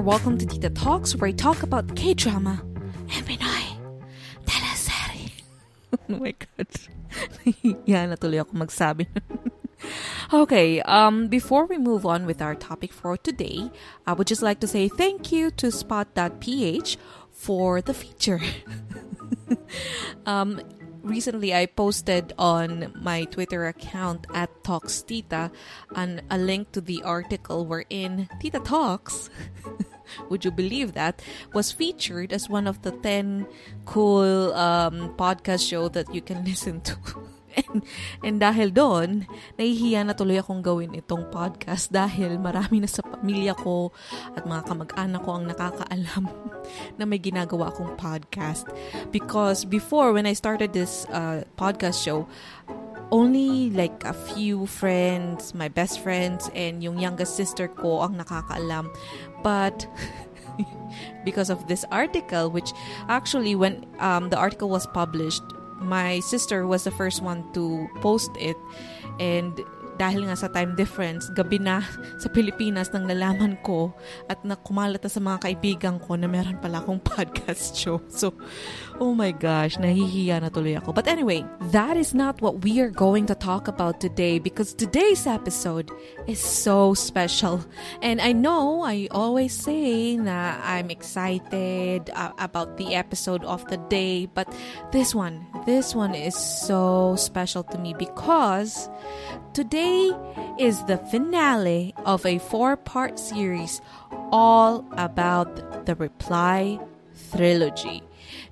There, welcome to Tita Talks, where I talk about K-drama and Pinoy teleserye. oh my God. Yan, natuloy ako magsabi. okay, um, before we move on with our topic for today, I would just like to say thank you to Spot.ph for the feature. um, recently I posted on my Twitter account at Talks Tita an, a link to the article wherein Tita Talks, would you believe that, was featured as one of the 10 cool um, podcast show that you can listen to. And, and dahil doon, nahihiya na tuloy akong gawin itong podcast dahil marami na sa pamilya ko at mga kamag-anak ko ang nakakaalam na may ginagawa akong podcast. Because before, when I started this uh, podcast show, only like a few friends, my best friends, and yung youngest sister ko ang nakakaalam. But because of this article, which actually when um, the article was published, my sister was the first one to post it. And dahil nga sa time difference, gabi na sa Pilipinas nang nalaman ko at nakumalat na sa mga kaibigan ko na meron pala akong podcast show. So, oh my gosh, nahihiya na tuloy ako. But anyway, that is not what we are going to talk about today because today's episode is so special. And I know I always say na I'm excited uh, about the episode of the day, but this one, this one is so special to me because today is the finale of a four part series all about the Reply trilogy.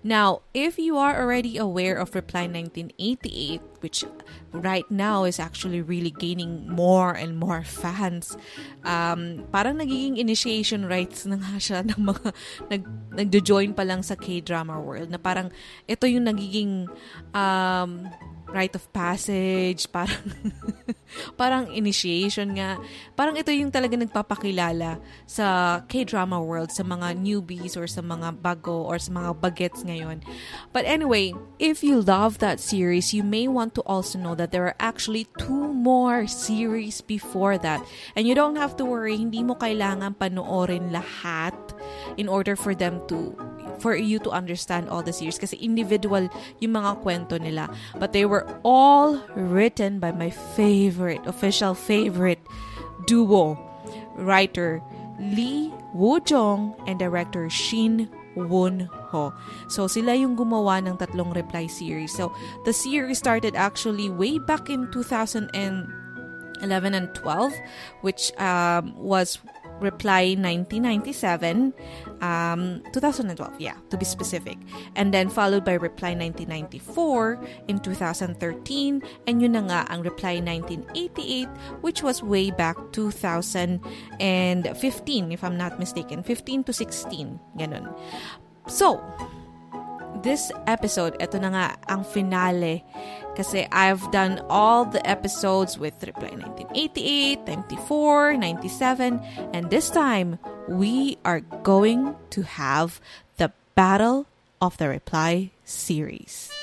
Now, if you are already aware of Reply 1988, which right now is actually really gaining more and more fans, um, parang nagiging initiation rites na nga siya ng mga nag, nagjo-join pa lang sa K-drama world na parang ito yung nagiging um, rite of passage, parang parang initiation nga. Parang ito yung talaga nagpapakilala sa K-drama world sa mga newbies or sa mga bago or sa mga bagets ngayon. But anyway, if you love that series, you may want to also know that there are actually two more series before that. And you don't have to worry, hindi mo kailangan panoorin lahat in order for them to for you to understand all the series kasi individual yung mga kwento nila. But they were all written by my favorite, official favorite duo writer Lee Woo-jong and director Shin Won Ho. So sila yung gumawa ng tatlong reply series. So the series started actually way back in 2011 and 12 which um, was Reply 1997, um, 2012, yeah, to be specific. And then followed by Reply 1994 in 2013, and yun na nga ang Reply 1988, which was way back 2015, if I'm not mistaken, 15 to 16, ganun. So, this episode, ito na nga ang finale. Kasi I've done all the episodes with Reply 1988, 94, 97, and this time we are going to have the Battle of the Reply series.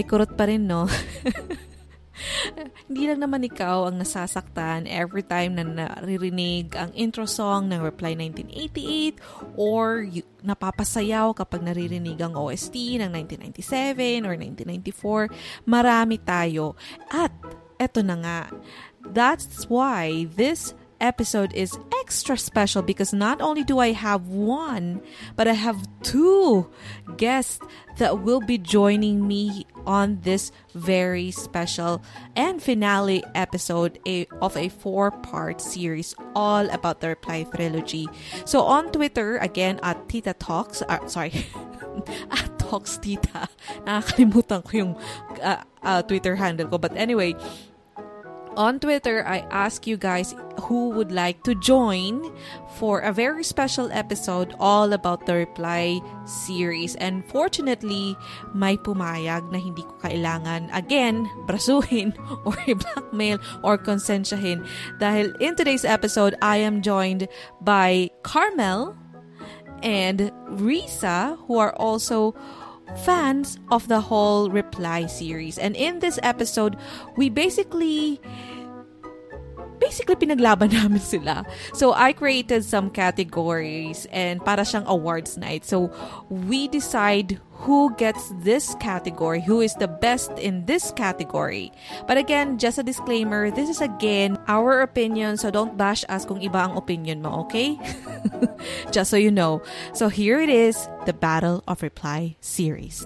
May kurot pa rin, no? Hindi lang naman ikaw ang nasasaktan every time na naririnig ang intro song ng Reply 1988 or y- napapasayaw kapag naririnig ang OST ng 1997 or 1994. Marami tayo. At eto na nga, that's why this episode is extra special because not only do I have one, but I have two guests that will be joining me on this very special and finale episode of a four part series all about the Reply trilogy. So on Twitter, again, at Tita Talks, uh, sorry, at Talks Tita. Nakakalimutan ko yung uh, uh, Twitter handle ko. But anyway, on Twitter, I ask you guys who would like to join for a very special episode all about the Reply series. And fortunately, may pumayag na hindi ko kailangan, again, brasuhin or blackmail or konsensyahin. Dahil in today's episode, I am joined by Carmel and Risa, who are also fans of the whole Reply series. And in this episode, we basically basically pinaglaban namin sila. So I created some categories and para siyang awards night. So we decide who gets this category, who is the best in this category. But again, just a disclaimer, this is again our opinion, so don't bash us kung iba ang opinion mo, okay? just so you know. So here it is, the Battle of Reply series.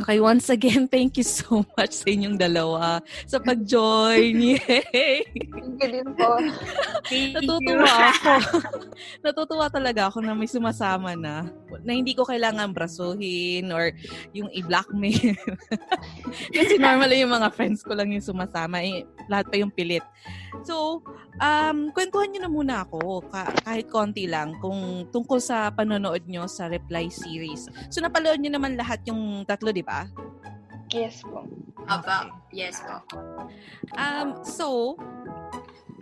Okay, once again, thank you so much sa inyong dalawa sa pag-join. Yay! Thank you din po. Natutuwa ako. Natutuwa talaga ako na may sumasama na na hindi ko kailangan brasuhin or yung i-blackmail. Kasi normally yung mga friends ko lang yung sumasama. Eh, lahat pa yung pilit. So, um, kwentuhan nyo na muna ako, ka- kahit konti lang, kung tungkol sa panonood nyo sa Reply series. So, napalood nyo naman lahat yung tatlo, di ba? Yes po. Aba, yes po. Um, so,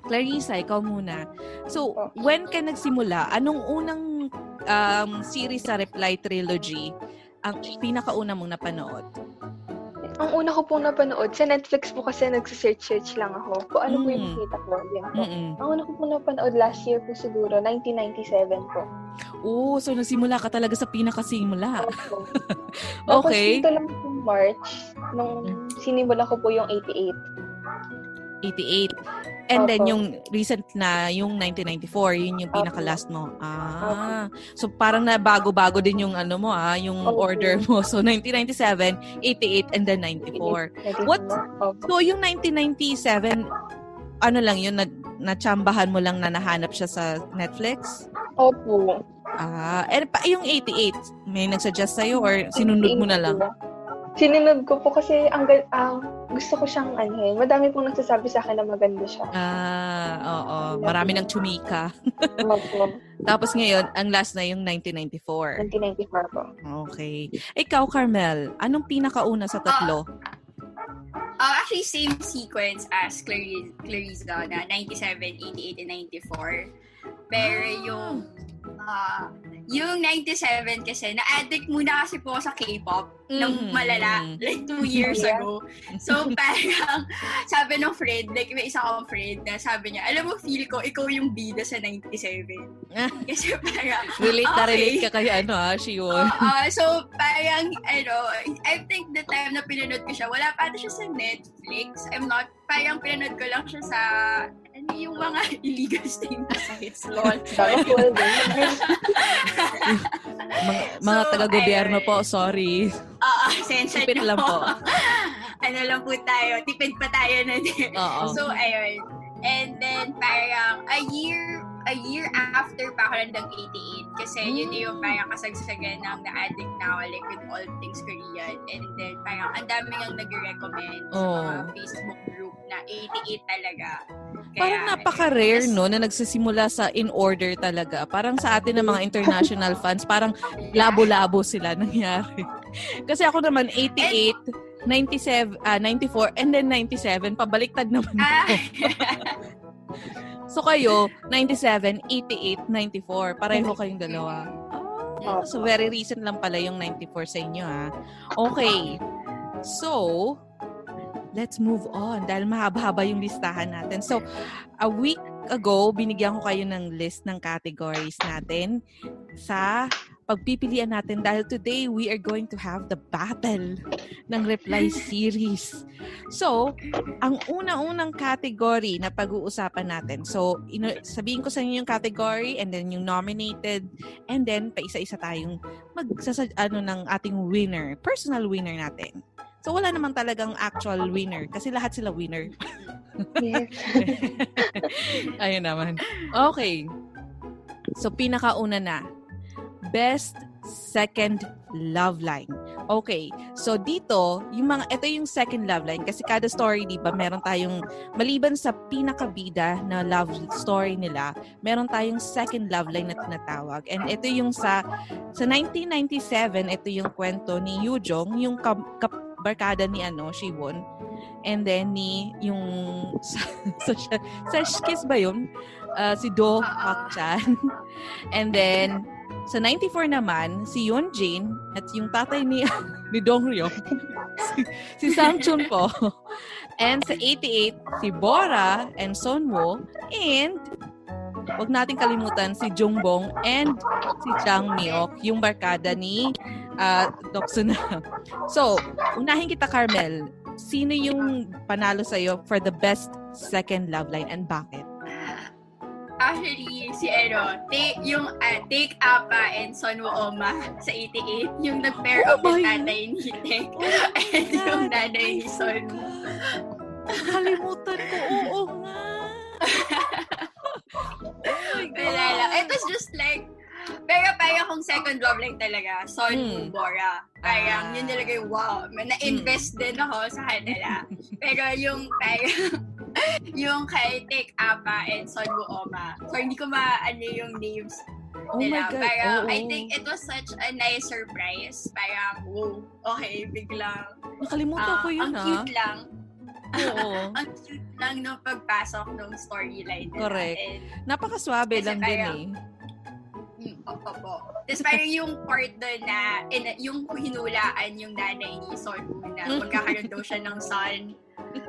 Clarissa, ikaw muna. So, when ka nagsimula, anong unang um, series sa Reply Trilogy ang pinakauna mong napanood? Ang una ko pong napanood, sa Netflix po kasi nagsisearch-search lang ako. Kung ano po yung Mm. nakita ko. Yun po. Mm-mm. Ang una ko pong napanood last year po siguro, 1997 po. Oh, so nagsimula ka talaga sa pinakasimula. Opo. Tapos Okay. dito lang po March, nung sinimula ko po yung 88. 88. And then yung recent na, yung 1994, yun yung pinaka-last mo. Ah. So parang na bago-bago din yung ano mo ah, yung Opo. order mo. So 1997, 88, and then 94. What- Opo. So, yung 1997, ano lang yun, na, natsambahan mo lang na nahanap siya sa Netflix? Opo. Ah, and pa, yung 88, may nagsuggest sa'yo or sinunod mo na lang? Sinunod ko po kasi ang, ang gusto ko siyang ano eh. Madami pong nagsasabi sa akin na maganda siya. Ah, oo. Marami ng chumika. Tapos ngayon, ang last na yung 1994. 1994 po. Okay. Ikaw, Carmel, anong pinakauna sa tatlo? Uh, actually, same sequence as Clarice, Clarissa na 97, 88, and 94. Pero yung ah, yung 97 kasi, na-addict muna kasi po sa K-pop ng Mm. malala, like two years Yeah. ago. So, parang, sabi ng friend, like, may isa akong friend na sabi niya, alam mo, feel ko, ikaw yung bida sa 97. kasi parang, Relate na okay. relate ka kay ano ha, Shiwon. Oo, so parang, ano, I think the time na pinanood ko siya, wala pa ata siya sa Netflix. I'm not, parang pinanood ko lang siya sa, yung mga illegal streaming sites, lol. Mga mga So, taga-gobyerno po, sorry. Oo, sensya Tipid lang po. ano lang po tayo, tipid pa tayo na din. Oo. So, ayun. And then, parang, a year, a year after pa ako nandang 88. Kasi yun Hmm. yung parang kasagsagan ng na-addict na ako, like, with all things Korean. And then, parang, ang dami nang nag-recommend sa Oh. mga Facebook group na 88 talaga. Kaya, Parang napaka-rare, no, na nagsisimula sa in order talaga. Parang sa atin ng mga international fans, parang labo-labo sila nangyari. Kasi ako naman, 88, 97, ah, 94, and then 97, pabaliktad naman Ah, ako. So kayo, 97, 88, 94. Pareho kayong dalawa. Oh, so very recent lang pala yung 94 sa inyo, ha? Okay. So, let's move on dahil mahaba-haba yung listahan natin. So, a week ago, binigyan ko kayo ng list ng categories natin sa pagpipilian natin dahil today we are going to have the battle ng reply series. So, ang una-unang category na pag-uusapan natin. So, ino- sabihin ko sa inyo yung category and then yung nominated and then pa-isa-isa tayong magsasa ano ng ating winner, personal winner natin. So, wala naman talagang actual winner kasi lahat sila winner. Yes. Ayun naman. Okay. So, pinakauna na. Best second love line. Okay. So, dito, yung mga, ito yung second love line. Kasi kada story, di ba, meron tayong, maliban sa pinakabida na love story nila, meron tayong second love line na tinatawag. And ito yung sa, sa 1997, ito yung kwento ni Yujong, yung kap, kap- barkada ni ano, Shiwon. And then ni yung sa, sa, sa Kiss ba yun? Uh, si Do Hak Chan. And then sa 94 naman, si Yoon Jin at yung tatay ni ni Dong Ryong, si, si Sang Chun Po. And sa 88, si Bora and Son Wo. And wag nating kalimutan si Jungbong and si Chang Miok, yung barkada ni uh, Dok Suna. So, unahin kita, Carmel. Sino yung panalo sa'yo for the best second love line and bakit? Actually, si ano, take, yung ah, Take Apa and Son Oma sa 88, yung nag-pair Oh up yung my- tatay ni Take Oh and yung God. nanay ni Son. Nakalimutan ko. Oo nga. oh my Wala lang. It was just like, pero parang kung second love line talaga, Son Hmm. Bora. Parang Ah. yun talaga yung wow. Na-invest din ako sa kanila. Pero yung parang, yung kay Take Apa and Son Oma. So, hindi ko ma-ano yung names Oh my nila. God. Parang, Oo. I think it was such a nice surprise. Parang, wow, okay, biglang. Nakalimutan ah, ko yun, ang ha? cute lang. Oo. ang cute lang nung pagpasok ng storyline. Correct. And, Napakaswabe lang din parang- eh. Mm, opo. Tapos parang yung part doon na, in, yung hinulaan yung nanay ni Son na Mm. magkakaroon daw siya ng son.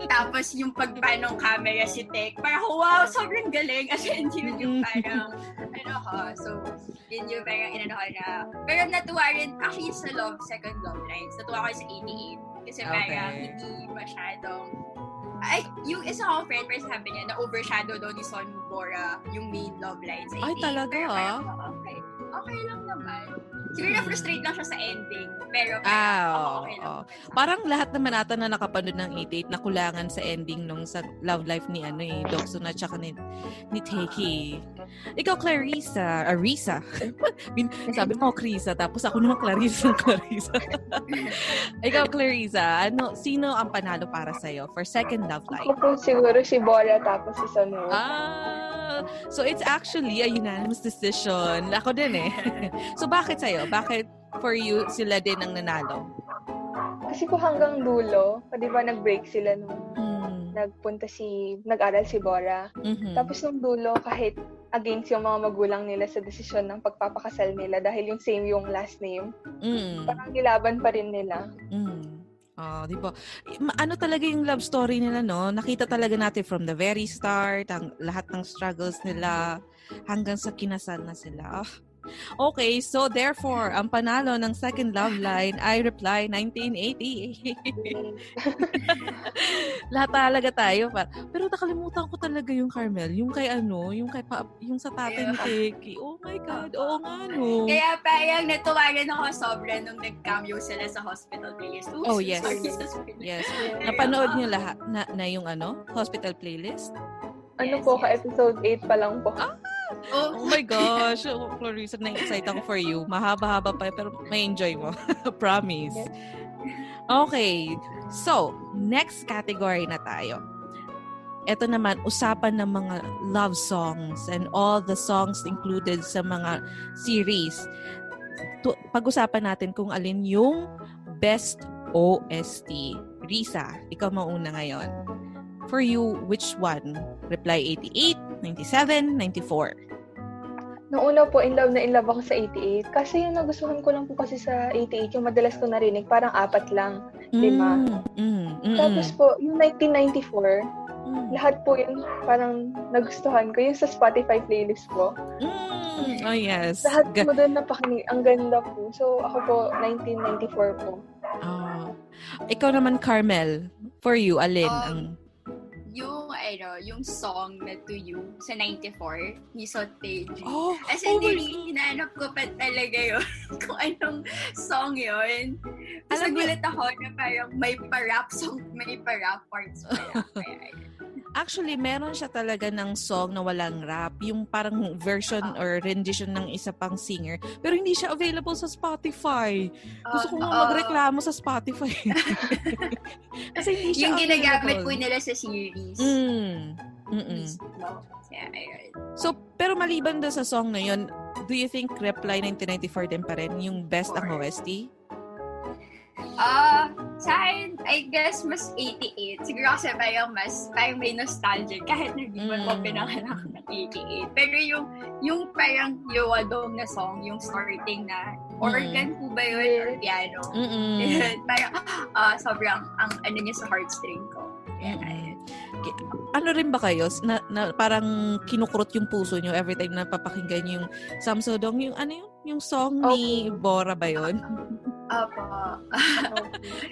Tapos yung pagpanong camera si Tek, parang wow, sobrang galing. As in, yun yung Mm. parang, ano ko, so, yun yung parang inano ko na. Pero natuwa rin, actually sa love, second love lines, natuwa ko sa 88. Kasi parang Okay. hindi masyadong, ay, yung isa kong friend, pero sabi niya, na-overshadow daw ni Son Bora yung main love line sa 88. Ay, talaga, ah? Okay lang naman. Siguro na-frustrate lang siya sa ending. Pero kaya, Ah, ako oo, okay lang. oo. Parang lahat naman ata na nakapanood ng 88 na kulangan sa ending nung sa love life ni ano eh, Doksun at saka ni, ni Teki. Ikaw, Clarissa, ah, Risa. Bin- Sabi mo, Clarissa, tapos ako naman Clarissa, Clarissa. Ikaw, Clarissa, ano, sino ang panalo para sa'yo for second love life? Ako po siguro si Bora tapos si Sonora. Ah, so it's actually a unanimous decision. Ako din eh. so bakit sa'yo? Bakit for you sila din ang nanalo? Kasi po hanggang dulo, di ba nag-break sila nung Mm. nagpunta si, nag-aral si Bora. Mhm. Tapos nung dulo, kahit against yung mga magulang nila sa desisyon ng pagpapakasal nila dahil yung same yung last name, Mm. parang nilaban pa rin nila. Mm. Ah, 'di ba? Ano talaga yung love story nila, no? Nakita talaga natin from the very start, ang lahat ng struggles nila hanggang sa kinasal na sila. Ah. Okay, so therefore, ang panalo ng second love line ay Reply 1980. Lahat talaga tayo. Pa. Pero nakalimutan ko talaga yung Carmel. Yung kay ano, yung kay pa, yung sa tatay ni Teki. Oh my God. Oo nga, no. Kaya parang natuwa rin ako sobra nung nag-cameo sila sa hospital playlist. Oops, Oh, yes. sorry. Yes. Napanood ah, niyo lahat na, na yung ano, hospital playlist? Ano Yes, po, yes. ka-episode 8 pa lang po. Oh, Oh my gosh. Oh, Clarissa, na-excite ako for you. Mahaba-haba pa, pero may enjoy mo. Promise. Okay. So, next category na tayo. Ito naman, usapan ng mga love songs and all the songs included sa mga series. Pag-usapan natin kung alin yung best OST. Risa, ikaw mauna ngayon. For you, which one? Reply 88, 97, 94. Noong una po, in love na in love ako sa 88. Kasi yung nagustuhan ko lang po kasi sa 88, yung madalas ko narinig, parang apat lang. Lima. Mm, mm, mm, Tapos po, yung 1994, mm, lahat po yun parang nagustuhan ko. Yung sa Spotify playlist ko. mm. Oh, yes. Lahat Ga- po doon napakinig. Ang ganda po. So, ako po, 1994 po. Ah. Ikaw naman, Carmel. For you, alin? Um, ang... yung, ano, yung song na To You sa 94 ni Soteji. Oh, As oh in, oh hinanap ko pa talaga yun kung anong song yun. Tapos nagulat ako na parang may pa-rap song, may pa-rap parts pala. Kaya. Actually, meron siya talaga ng song na walang rap. Yung parang version Ah. or rendition ng isa pang singer. Pero hindi siya available sa Spotify. Gusto ko Um, nga magreklamo sa Spotify. Kasi hindi siya yung ginagamit po nila sa series. Mm. Mm-mm. Ayun. So, pero maliban doon sa song na yun, do you think Reply 1994 din pa rin yung best ang OST? Ah, sa akin, I guess, mas 88. Siguro kasi parang mas, parang may nostalgic. Kahit na di man ko Mm. pinanganak ng 88. Pero yung, yung parang Yowadong na song, yung starting na, organ po ba yun? Or piano? Mm-mm. Parang, ah, sobrang, ang ano niya sa heartstring ko. Kaya. Ano rin ba kayo? Na, na parang kinukurot yung puso nyo every time na papakinggan nyo yung Samsodong, yung ano yun? Yung song ni Bora ba yun? Opo.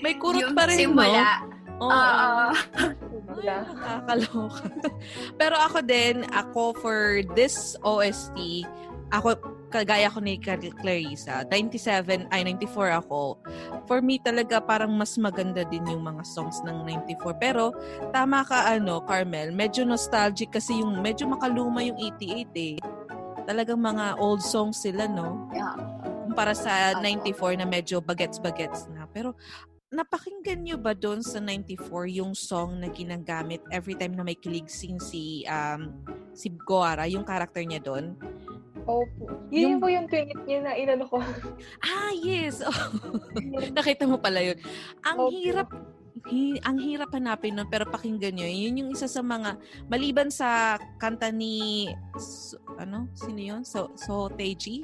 May kurot yung pa rin, simula. no? Oo. Wala. Ay, nakakaloka. Pero ako din, ako for this OST, ako, kagaya ko ni Clarissa, 97, ay 94 ako. For me talaga parang mas maganda din yung mga songs ng 94. Pero tama ka ano, Carmel, medyo nostalgic kasi yung medyo makaluma yung 88 eh. Talagang mga old songs sila, no? Yeah. Kumpara sa Opo. 94 na medyo bagets-bagets na. Pero napakinggan nyo ba doon sa 94 yung song na ginagamit every time na may kilig scene si um, si Goara, yung character niya doon? Opo. Yung- Yun po yung tweet niya na inano ko. Ah, yes! Oh, nakita mo pala yun. Ang Opo. hirap hi- ang hirap hanapin nun, pero pakinggan nyo. Yun yung isa sa mga, maliban sa kanta ni, so, ano, sino yun? So, so Teji?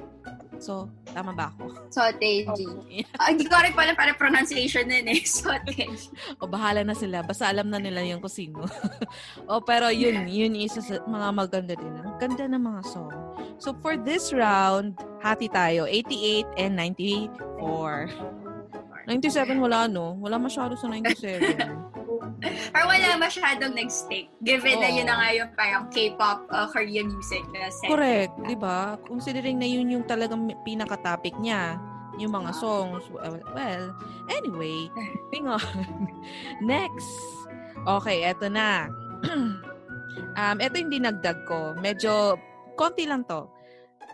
So, tama ba ako? Soteji. Ah, Hindi ko rin pala para pronunciation nun eh. Soteji. O bahala na sila. Basta alam na nila yung kung sino. o pero yun, yun yung isa sa mga maganda din. Ang ganda ng mga song. So for this round, hati tayo. 88 and 94. 97 wala no? Wala masyado sa 97. Or wala masyadong nag-stick. Given na Oo. yun na nga yung parang K-pop, uh, Korean music na set. Correct, di ba? Considering na yun yung talagang pinaka-topic niya, yung mga songs. Well, well, anyway, moving on. Next. Okay, eto na. um, eto yung dinagdag ko. Medyo, konti lang to.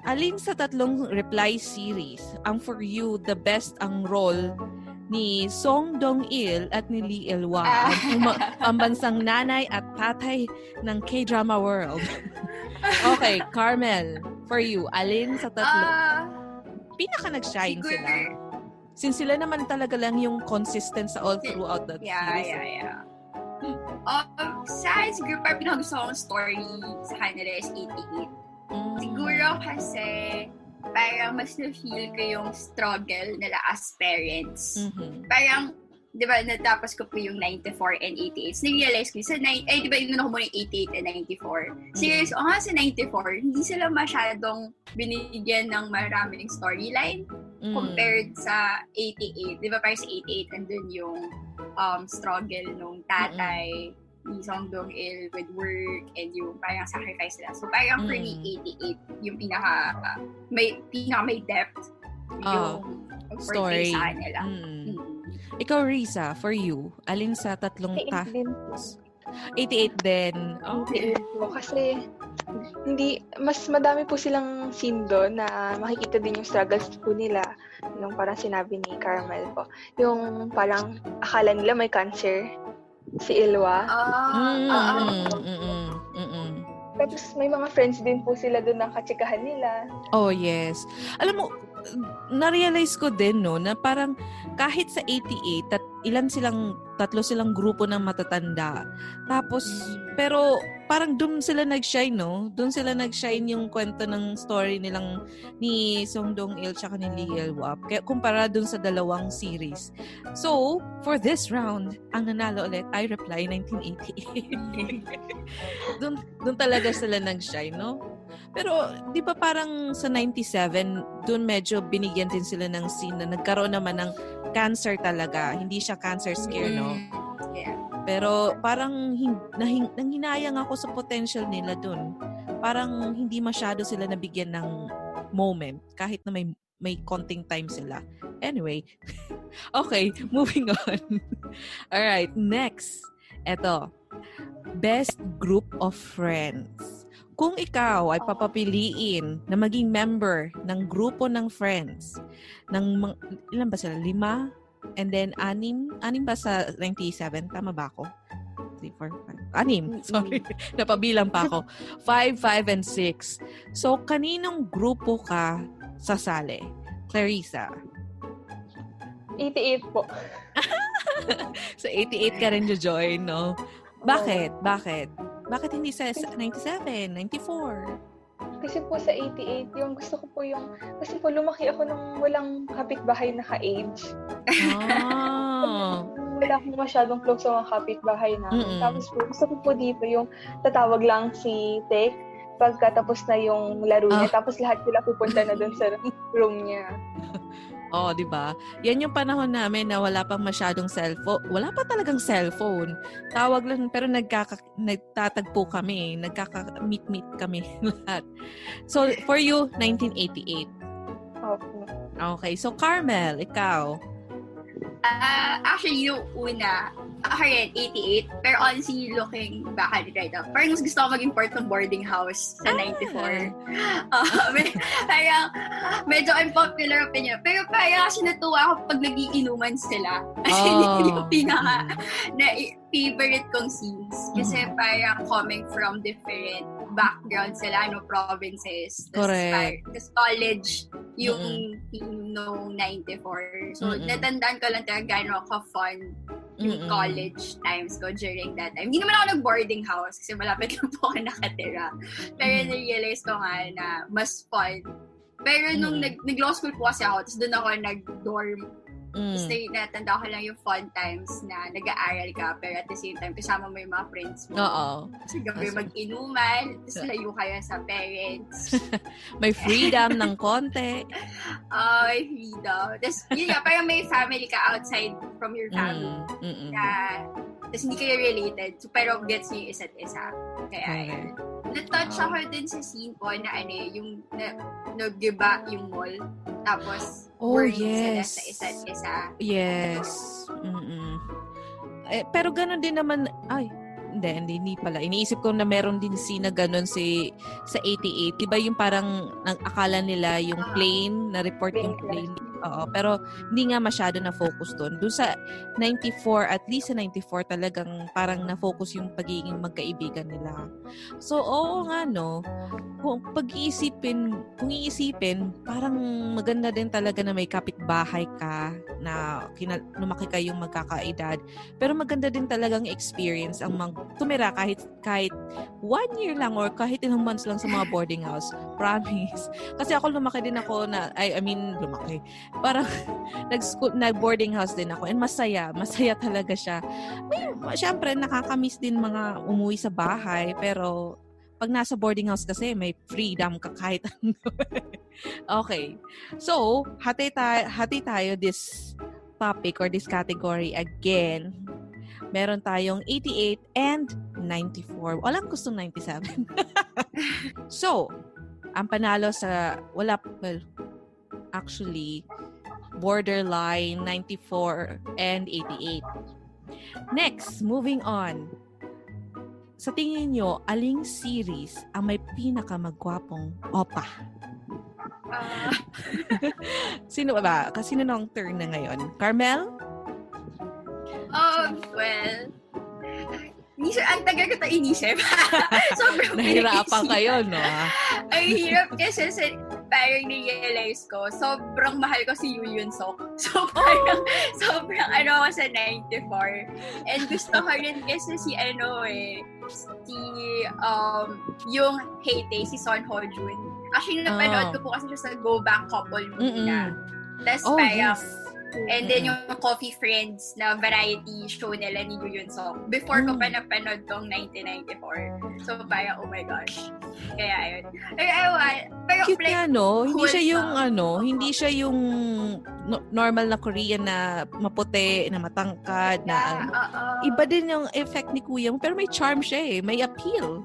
Alin sa tatlong reply series ang for you the best ang role ni Song Dong-il at ni Lee Ah. ang pambansang nanay at tatay ng K-drama world? okay, Carmel, for you, alin sa tatlo? Ah, pinaka nag-shine siguro- sila. Since sila naman talaga lang yung consistent sa all throughout the Yeah, series. yeah, yeah. Um, sa siguro parang pinakagusto kong story sa kanila is 88. Mm. Siguro kasi parang mas na-feel ko yung struggle nila as parents. Mhm. Parang, di ba, natapos ko po yung 94 and 88. So, na-realize ko, sa, nine- eh, di ba, inuna ko muna yung 88 and 94. Serious, o nga sa 94, hindi sila masyadong binigyan ng maraming storyline Mm. compared sa 88. Di ba, parang sa 88, andun yung um, struggle nung tatay ni Song Dong-il with work and yung parang sacrifice nila. So, parang for me, Mm. 88, yung pinaka, uh, may, pinaka may depth yung story. sa kanila. Mm. Mm. Ikaw, Risa, for you, alin sa tatlong 88 ka? din po. 88 din. Okay. 88 po. Kasi, hindi, mas madami po silang scene doon na makikita din yung struggles po nila. Yung parang sinabi ni Carmel po. Yung parang akala nila may cancer si Ilwa. Ah, Mm, ah, mm, mm, mm, mm. Tapos may mga friends din po sila doon ng katsikahan nila. Oh, yes. Alam mo, na-realize ko din, no, na parang kahit sa 88, tat, ilan silang, tatlo silang grupo ng matatanda. Tapos, pero parang doon sila nag-shine, no? Doon sila nag-shine yung kwento ng story nilang ni Song Dong-il tsaka ni Lee Il-wap. Kaya kumpara doon sa dalawang series. So, for this round, ang nanalo ulit ay Reply 1988. doon, doon talaga sila nag-shine, no? Pero, di ba parang sa 97, doon medyo binigyan din sila ng scene na nagkaroon naman ng cancer talaga. Hindi siya cancer scare, no? Pero parang hin- nahin- nanghinayang ako sa potential nila doon. Parang hindi masyado sila nabigyan ng moment kahit na may may konting time sila. Anyway, okay, moving on. All right, next. Eto. Best group of friends. Kung ikaw ay papapiliin na maging member ng grupo ng friends, ng ilan ba sila? Lima? And then, anim? Anim ba sa 97? Tama ba ako? 3, 4, 5. Anim. Sorry. Napabilang pa ako. 5, 5, and 6. So, kaninong grupo ka sasali? Clarissa. 88 po. Sa 88 ka rin join, no? Bakit? Bakit? Bakit hindi sa 97, 94? Kasi po sa 88, yung gusto ko po yung, kasi po lumaki ako nung walang kapitbahay na ka-age. Ah. Wala akong masyadong close sa mga kapitbahay namin. Mm-mm. Tapos po, gusto ko po dito yung tatawag lang si Tek pagkatapos na yung laro niya. Ah. Tapos lahat sila pupunta na dun sa room niya. Oh, 'di ba? Yan yung panahon namin na wala pang masyadong cellphone. Wala pa talagang cellphone. Tawag lang pero nagkaka nagtatagpo kami, nagkaka-meet-meet kami lahat. So, for you 1988. Opo. Okay. So, Carmel, ikaw. Ah, actually, yung una, ako rin, 88. Pero honestly, looking back at it right now, parang mas gusto ko maging part ng boarding house sa 94. Uh, may, parang, medyo unpopular opinion. Pero parang kasi natuwa ako pag nagiinuman sila. As in, Oh. yun yung pinaka na favorite kong scenes. Kasi Mhm. parang coming from different backgrounds sila, ano, provinces. Tas Correct. tas college yung team nung 94. So, Mm-mm. natandaan ko lang talaga gano'n ka-fun yung Mm-mm. college times ko during that time. Hindi naman ako nag-boarding house kasi malapit lang po ako nakatira. Pero Mhm. na-realize ko nga na mas fun. Pero nung Mm. nag, nag-law school po kasi ako, tapos doon ako nag-dorm. Mm. Tapos na- natanda ko lang yung fun times na nag-aaral ka, pero at the same time, kasama mo yung mga friends mo. Oo. Kasi gabi Awesome. mag-inuman, tapos layo kayo sa parents. May freedom ng konti. Ay, freedom. Tapos, yun nga, parang may family ka outside from your family. Mm. Mm-mm. na Tapos hindi kayo related. So, pero gets niyo yung isa't isa. Kaya, Okay. yun. Na-touch ako dun sa scene po na ano eh, yung na, nag-giba yung mall. Tapos, Oh, worried sila yes. sa isa't isa. Yes. Mm-mm. Eh, pero ganun din naman, ay, hindi, hindi, hindi pala. Iniisip ko na meron din scene na ganun si, sa 88. Diba yung parang, nang akala nila yung Ah. plane, na-report yung Plane plane. Oo, pero hindi nga masyado na focus doon. Doon sa 94, at least sa 94, talagang parang na-focus yung pagiging magkaibigan nila. So, oo nga, no? Kung pag-iisipin, kung iisipin, parang maganda din talaga na may kapitbahay ka na kina, lumaki kayong magkakaedad. Pero maganda din talagang experience ang mag, tumira kahit kahit one year lang or kahit ilang months lang sa mga boarding house. Promise. Kasi ako lumaki din ako na, I, I mean, lumaki. Parang nag-school, nag-boarding house din ako and masaya. Masaya talaga siya. May, syempre, nakakamiss din mga umuwi sa bahay pero pag nasa boarding house kasi may freedom ka kahit ano. okay. So, hati tayo, hati tayo this topic or this category again. Meron tayong 88 and 94. Walang gustong 97. so, ang panalo sa, wala, well, actually, borderline 94 and 88. Next, moving on. Sa tingin nyo, aling series ang may pinakamagwapong opa? Ah, Sino ba? Kasi sino na ang turn na ngayon? Carmel? um, well, Inisip, ang tagal ko ito inisip. Sobrang Nahirapan kayo, no? Ang hirap kasi sa, parang na-realize ko, sobrang mahal ko si Yu Yun Sok. So, parang, sobrang ano ako sa 94. And gusto ko rin kasi si ano eh, si, um, yung Heyday, si Son Ho Jun. Actually, napanood ko po kasi siya sa Go Back couple muna. Tapos Oh, parang, yes. And then yung Coffee Friends na variety show nila ni Yu Yun Sok. Before ko Mm. pa napanood tong 1994. So parang, oh my gosh. Kaya ayun. Ay, ay, pero Cute like, nga, no? Hindi siya yung, ano, hindi siya yung no- normal na Korean na maputi, na matangkad, na yeah, ano. oo. Iba din yung effect ni kuya mo, pero may charm siya eh. May appeal.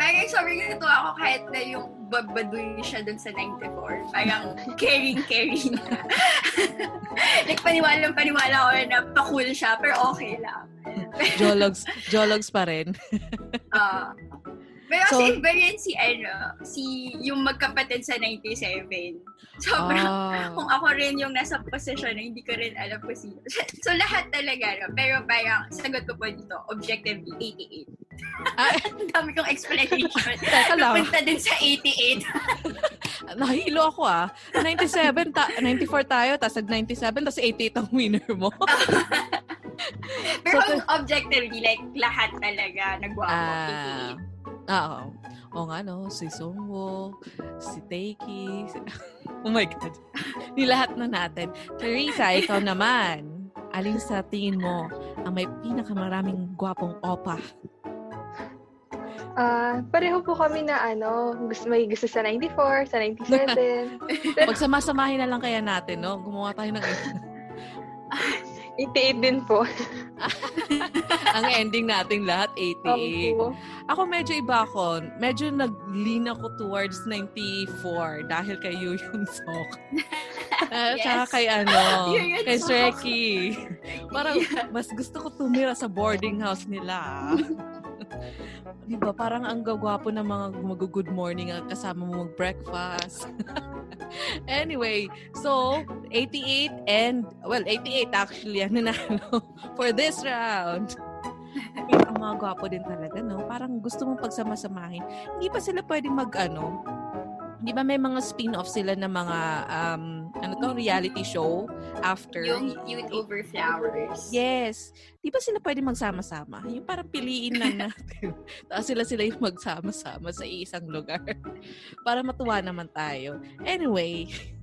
Parang sobrang natuwa ako kahit na yung babaduy siya dun sa 94. Parang caring-caring na. like, paniwala paniwala ko na pa-cool siya, pero okay lang. Jologs, jologs pa rin. Ah. Pero So- kasi iba rin si, ano, si yung magkapatid sa 97. Sobrang, Ah. kung ako rin yung nasa posisyon na hindi ko rin alam kung sino. So, lahat talaga, no? Pero parang, sagot ko po dito, objectively, 88. Ah. Ang dami kong explanation. Teka lang. Napunta din sa 88. Nahilo ako ah. 97, ta- 94 tayo, tapos nag-97, tapos 88 ang winner mo. Pero So, objectively, like, lahat talaga nagwapo. Ah. Ah, oo. Oo nga, no? Si Sungwo, si Taeki. si- oh my God. Ni lahat na natin. Teresa, ikaw naman. Alin sa tingin mo ang may pinakamaraming gwapong opa? Ah, pareho po kami na ano, gusto, may gusto sa 94, sa 97. Pagsamasamahin na lang kaya natin, no? Gumawa tayo ng 88 din po. ang ending nating lahat, 88. Opo. Ako medyo iba ako. Medyo nag-lean ako towards 94 dahil kay Yu Yun Sok. Uh, Yes. Tsaka kay ano, kay. Shreki. Parang mas gusto ko tumira sa boarding house nila. Di ba? Parang ang gagwapo ng mga mag-good morning at kasama mo mag-breakfast. anyway, so 88 and, well, 88 actually ang nanalo for this round. ang mga gwapo din talaga, no? Parang gusto mong pagsama-samahin. Hindi pa sila pwedeng mag, ano, di ba may mga spin-off sila ng mga, um, ano to, reality show after. Yung Youth Over Flowers. Yes. Di ba sila pwede magsama-sama? Yung parang piliin lang natin. Tapos sila-sila yung magsama-sama sa isang lugar. Para matuwa naman tayo. Anyway.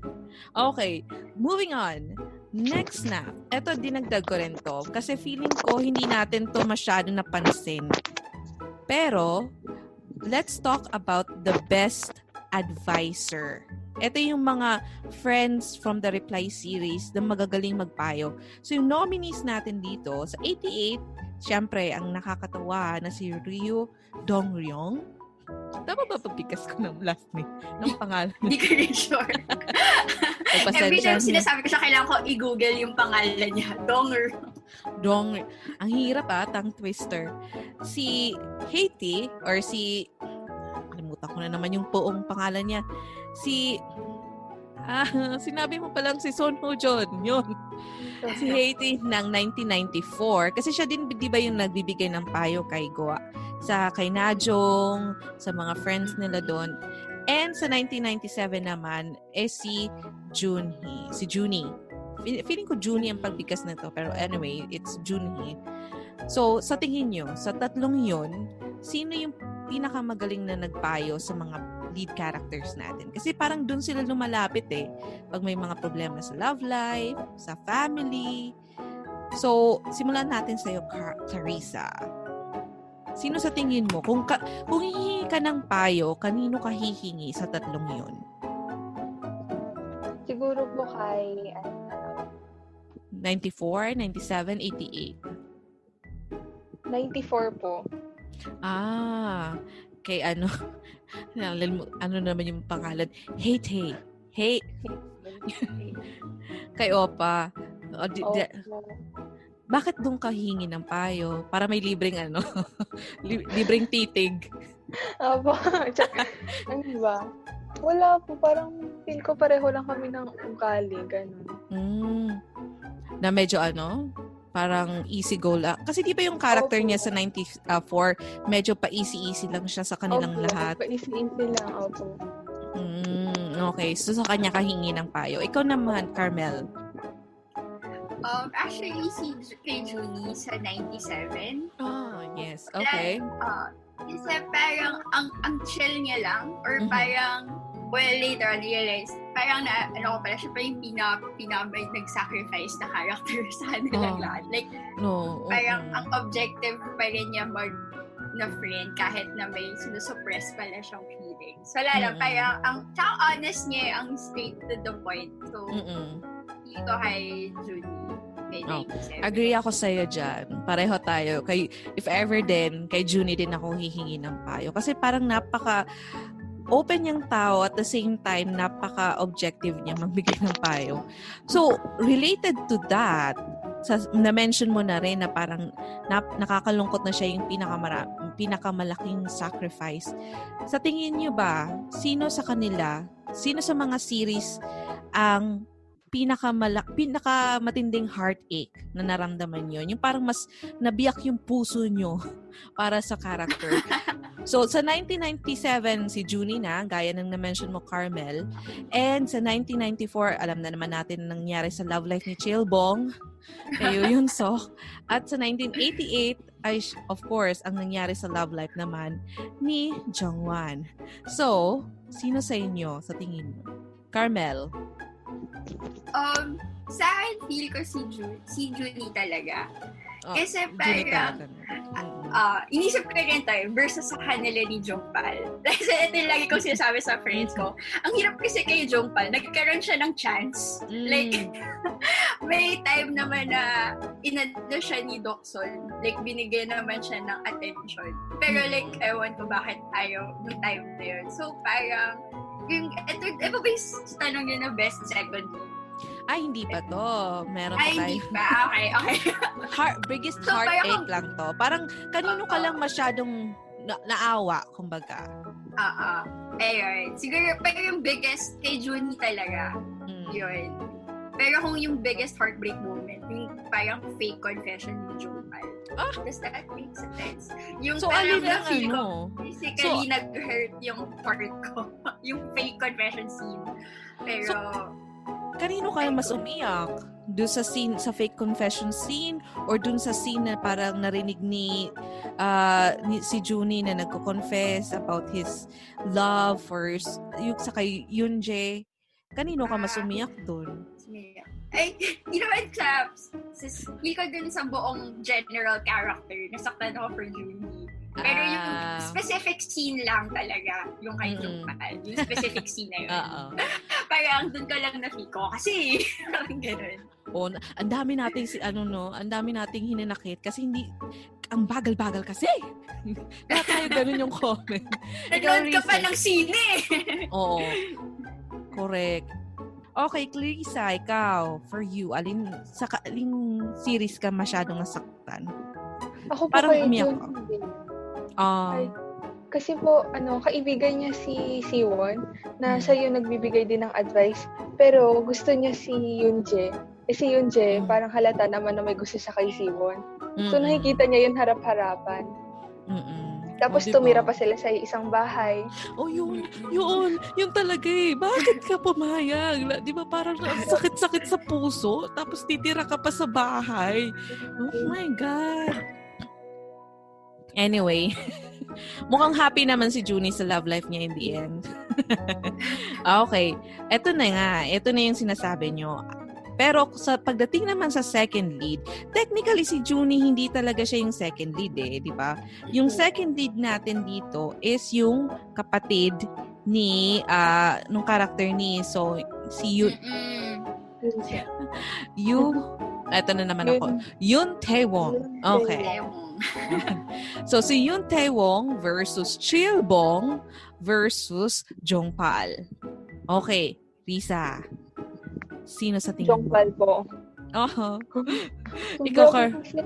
Okay. Moving on. Next na. Ito, dinagdag ko rin to. Kasi feeling ko hindi natin to masyado napansin. Pero, let's talk about the best advisor Ito yung mga friends from the Reply series na magagaling magpayo. So, yung nominees natin dito, sa 88, syempre, ang nakakatawa na si Ryu Dongryong. Tama ba pagpikas ko ng last name? Ng pangalan? Hindi ko rin sure. Every time na. sinasabi ko siya, kailangan ko i-google yung pangalan niya. Donger. Dong. Ang hirap ah, tongue twister. Si Haiti, or si, kalimutan ko na naman yung buong pangalan niya. Si, ah, sinabi mo palang si Son Ho Jun. Yun. Si Haiti ng 1994. Kasi siya din, di ba yung nagbibigay ng payo kay Goa? Sa kay Najong, sa mga friends nila doon. And sa 1997 naman, eh si Junhee. Si Junie. Fe- Feeling ko Junie ang pagbigkas na to. Pero anyway, it's Junhee. So, sa tingin nyo, sa tatlong yun, sino yung pinakamagaling na nagpayo sa mga lead characters natin? Kasi parang dun sila lumalapit eh. Pag may mga problema sa love life, sa family. So, simulan natin sa'yo, Car- Carissa. Sino sa tingin mo? Kung, ka, kung hihingi ka ng payo, kanino ka hihingi sa tatlong yun? Siguro po kay, ano, 94, 97, 88. 94 po. Ah, kay ano, ano naman yung pangalan? Hey, hey. Hey, kay Opa. O, di- di- bakit doon ka hingi ng payo? Para may libreng ano, li- libreng titig. Opo. Tsaka, ano ba? Wala po. Parang feel ko pareho lang kami ng ugali. Ganun. Mm. Na medyo ano, parang easy go lang. Kasi di ba yung character Opo. niya sa 94, medyo pa easy-easy lang siya sa kanilang Opo, lahat. Paisi-isi lang. Opo. Mm, okay, so sa kanya ka hingi ng payo. Ikaw naman, Carmel. Um, actually, si kay Junie sa 97, Oh, yes. Okay. uh, isa parang ang ang chill niya lang or Mhm. parang well later on realize parang na ano ko pala siya pa yung pina, pina nag-sacrifice na character sa kanilang Oh. lahat like No. parang mm. ang objective pa rin niya mag na friend kahit na may sinusuppress pala siyang feelings. So, wala lang, Mm-mm. parang, ang, tsaka honest niya, ang straight to the point. So, Mm-mm. dito kay kay Oh, 97. Agree ako sa'yo dyan. Pareho tayo. Kay, if ever din, kay Junie din ako hihingi ng payo. Kasi parang napaka open yung tao at the same time napaka-objective niya magbigay ng payo. So, related to that, sa, na-mention mo na rin na parang nap, nakakalungkot na siya yung pinakamara, pinakamalaking sacrifice. Sa tingin niyo ba, sino sa kanila, sino sa mga series ang pinakamalak pinakamatinding heartache na naramdaman niyo. Yung parang mas nabiyak yung puso niyo para sa character. So sa 1997 si Junie na gaya ng na-mention mo Carmel. And sa 1994 alam na naman natin ang nangyari sa love life ni Chilbong kayo yun so. At sa 1988 ay of course ang nangyari sa love life naman ni Jongwan so sino sa inyo sa tingin mo? Carmel Um, sa akin, feel ko si Julie, si Julie talaga. Oh, Kasi Junie parang, ah, inisip ko rin tayo versus sa kanila ni Jongpal. Kasi ito yung lagi kong sinasabi sa friends ko. Ang hirap kasi kay Jongpal, nagkaroon siya ng chance. Mm. Like, may time naman na inano siya ni Dokson. Like, binigyan naman siya ng attention. Pero like, ewan ko bakit ayaw nung time na yun. So, parang, yung, ito, ito ba yung tanong yun na best second lead? Ay, hindi pa to. Meron pa Ay, tayo. hindi ba? Okay, okay. Heart, biggest So, heartache parang- lang to. Parang kanino ka Oo. lang masyadong na- naawa, kumbaga. Oo. Ayun. Siguro, pero yung biggest kay Junie talaga. Mm. Yun. Pero kung yung biggest heartbreak moment, yung parang fake confession ni Jopal. Ah! Does that make sense? Yung So, parang alin ang na-feel ko, ano? physically nag-hurt yung part ko. yung fake confession scene. Pero, Kanino ka mas umiyak? Doon sa scene, sa fake confession scene? Or doon sa scene na parang narinig ni, ah, ni si Junie na nagko-confess about his love for s- yung sa kay Yunje? Kanino ka mas umiyak doon? Sumaya. Ay, hindi naman sa, sa feel ko dun sa buong general character, nasaktan ako for Junie. Pero yung Ah. specific scene lang talaga, yung kay. Jungpal. Yung specific scene na yun. Oo. Parang doon ko lang na-feel ko kasi parang ganun. O, na- ang dami nating si ano no, ang dami nating hinanakit kasi hindi ang bagal-bagal kasi. Lahat tayo ganun yung comment. Nanood ka pa ng sine! Oo. Correct. Okay, Clarissa, ikaw, for you, alin sa aling series ka masyadong nasaktan? Ako po Parang umiyak. Ah, Ay, Kasi po, ano, kaibigan niya si Siwon, na Mm. siya yung nagbibigay din ng advice. Pero gusto niya si Yunje. Eh si Yunje, Mm. parang halata naman na may gusto siya kay Siwon. So nakikita niya yun harap-harapan. Mm-mm. Tapos O, diba? tumira pa sila sa isang bahay. Oh, yun. Yun. Yun talaga eh. Bakit ka pumayag? Di ba parang ang sakit-sakit sa puso? Tapos titira ka pa sa bahay. Oh my God. Anyway, mukhang happy naman si Junie sa love life niya in the end. okay. Eto na nga. Eto na yung sinasabi nyo. Pero sa pagdating naman sa second lead, technically si Junie hindi talaga siya yung second lead eh, di ba? Yung second lead natin dito is yung kapatid ni ah nung character ni so si Yu. Yu eto na naman ako. Yun Taewong. Okay. So si Yun Taewong versus Chilbong versus Jongpal. Okay, Risa. Sino sa tingin po. Oho. Sobrang Ikaw, kasi-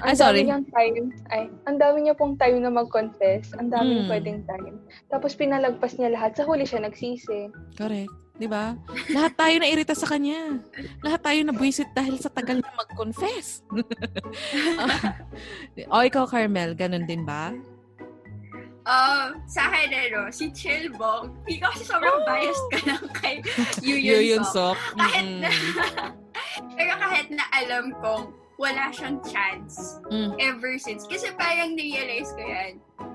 Ay, Ang sorry. dami niyang time. Ay, ang dami niya pong time na mag-confess. Ang daming Mm. pwedeng time. Tapos pinalagpas niya lahat. Sa huli siya nagsisi. Correct. 'Di ba? Lahat tayo na irita sa kanya. Lahat tayo na buwisit dahil sa tagal niya mag-confess. o ikaw, Carmel, ganun din ba? Um, sa akin, ano, si Chilbong, hindi ko kasi sobrang biased ka lang kay Yu Yu Yun Yun Sok. Kahit na, pero kahit na alam kong wala siyang chance Mm. ever since. Kasi parang na-realize ko yan.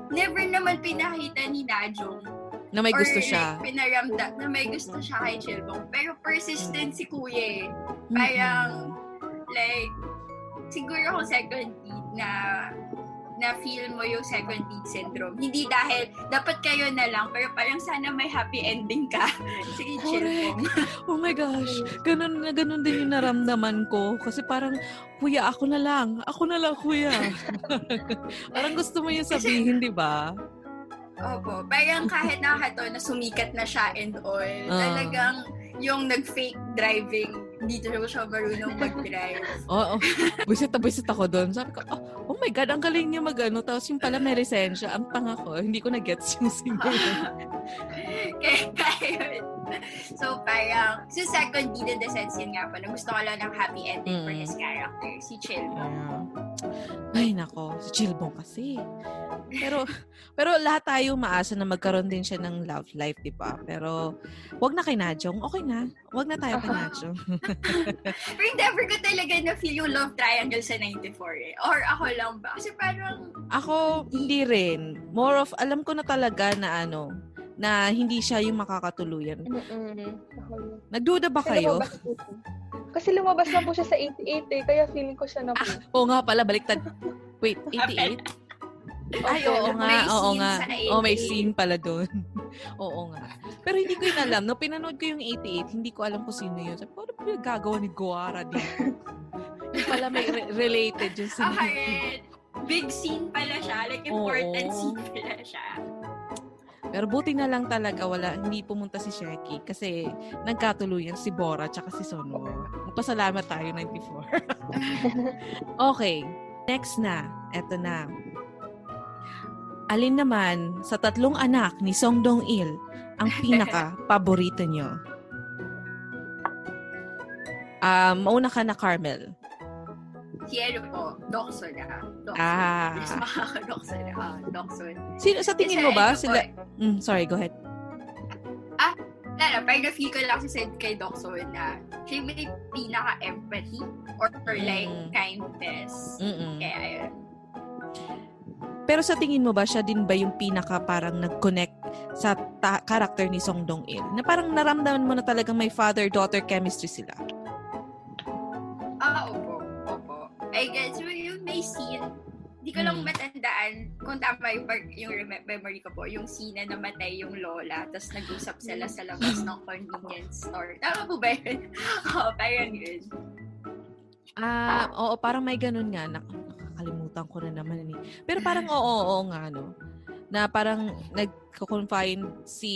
Never naman pinakita ni Najong Na may gusto or siya. like, pinaramda na may gusto siya kay Chilbong. Pero persistent si Kuya eh. Parang, like, siguro kung second lead na na feel mo yung second lead syndrome. Hindi dahil dapat kayo na lang, pero parang sana may happy ending ka. Sige, chill mo. Oh my gosh. Ganun na ganun din yung naramdaman ko. Kasi parang, kuya, ako na lang. Ako na lang, kuya. parang gusto mo yung sabihin, di ba? Opo. Parang kahit nakakataon na sumikat na siya and all, Ah. talagang yung nag-fake driving, hindi talaga siya marunong mag-drive. Oo. Oh, Buisit na buisit ako doon. Sabi ko, oh, oh my God, ang galing niya mag-ano. Tapos yung pala may lisensya. Ang panga ko. Hindi ko na-gets yung single. kaya, kaya yun. So, parang, si second in the sense yun nga pa, na gusto ko lang ng happy ending for Mm. his character, si Chilmo. Ay, nako. Si Chilbong kasi. Pero, pero lahat tayo maasa na magkaroon din siya ng love life, di ba? Pero, wag na kay Najong. Okay na. Wag na tayo kay Najong. Pero never ko talaga na-feel yung love triangle sa 94 eh. Or ako lang ba? Kasi parang, Ako, hindi rin. More of, alam ko na talaga na ano, na hindi siya yung makakatuluyan. Mm-mm. Nagduda ba Kasi kayo? lumabas. Kasi lumabas na po siya sa 88 eh. Kaya feeling ko siya na po. Oo nga pala, baliktad. Wait, 88? Ay, Okay, oo nga, may oo nga. sa Oh, may 88. scene pala doon. oo nga. Pero hindi ko yun alam. No, pinanood ko yung 88, hindi ko alam kung sino yun. Sabi ko, ano ba yung gagawa ni Guara dito? yung pala may re- related yung sa okay, big scene pala siya. Like, important Oo. scene pala siya. Pero buti na lang talaga wala, hindi pumunta si Sheki kasi nagkatuluyan si Bora tsaka si Sonwo. Magpasalamat tayo, 94. okay, next na. Eto na. Alin naman sa tatlong anak ni Song Dong Il ang pinaka-paborito nyo? Um, mauna ka na, Carmel. Ano po, Dokson ah. Dokson. Ah. Mas makaka-Dokson ah. Dokson. Sino, sa tingin Kasi mo ba? ano po Sila, eh, mm, sorry, go ahead. Lala, parang na-feel ko lang kasi kay Dokson na siya may pinaka-empathy or, or like Mm. kindness. Mm-mm. Kaya ayun. Pero sa tingin mo ba, siya din ba yung pinaka parang nag-connect sa ta- character ni Song Dong Il? Na parang naramdaman mo na talagang may father-daughter chemistry sila. Ah, opo. I guess yung yung may scene, Di ko lang Mm. matandaan kung tama yung, part- yung rem- memory ko po, yung scene na namatay yung lola, tapos nag-usap sila sa labas ng convenience store. Tama po ba yun? Oo, parang yun. Ah, oo, parang may ganun nga. Nak- nakakalimutan ko na naman eh. Pero parang oo, oo nga, no? Na parang nagko-confine si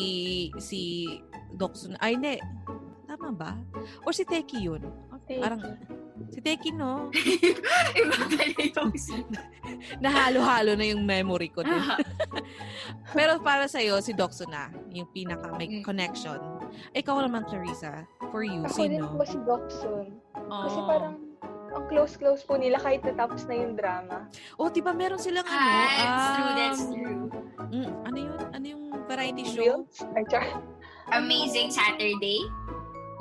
si Doksun. Ay, hindi. Tama ba? Or si Teki yun? Parang, si Teki, no? Iba. Nahalo-halo na yung memory ko. Din. Pero para sa'yo, si Doksun na. Yung pinaka may Mm. connection. Ikaw naman, Clarissa. For you, Ako din sino? po si. Kasi Oh. parang ang close-close po nila kahit natapos na yung drama. Oh, di ba meron silang ano? Ah, that's true, that's um, true. Mm, ano yun? Ano yung variety show? Ay, char. Amazing Saturday.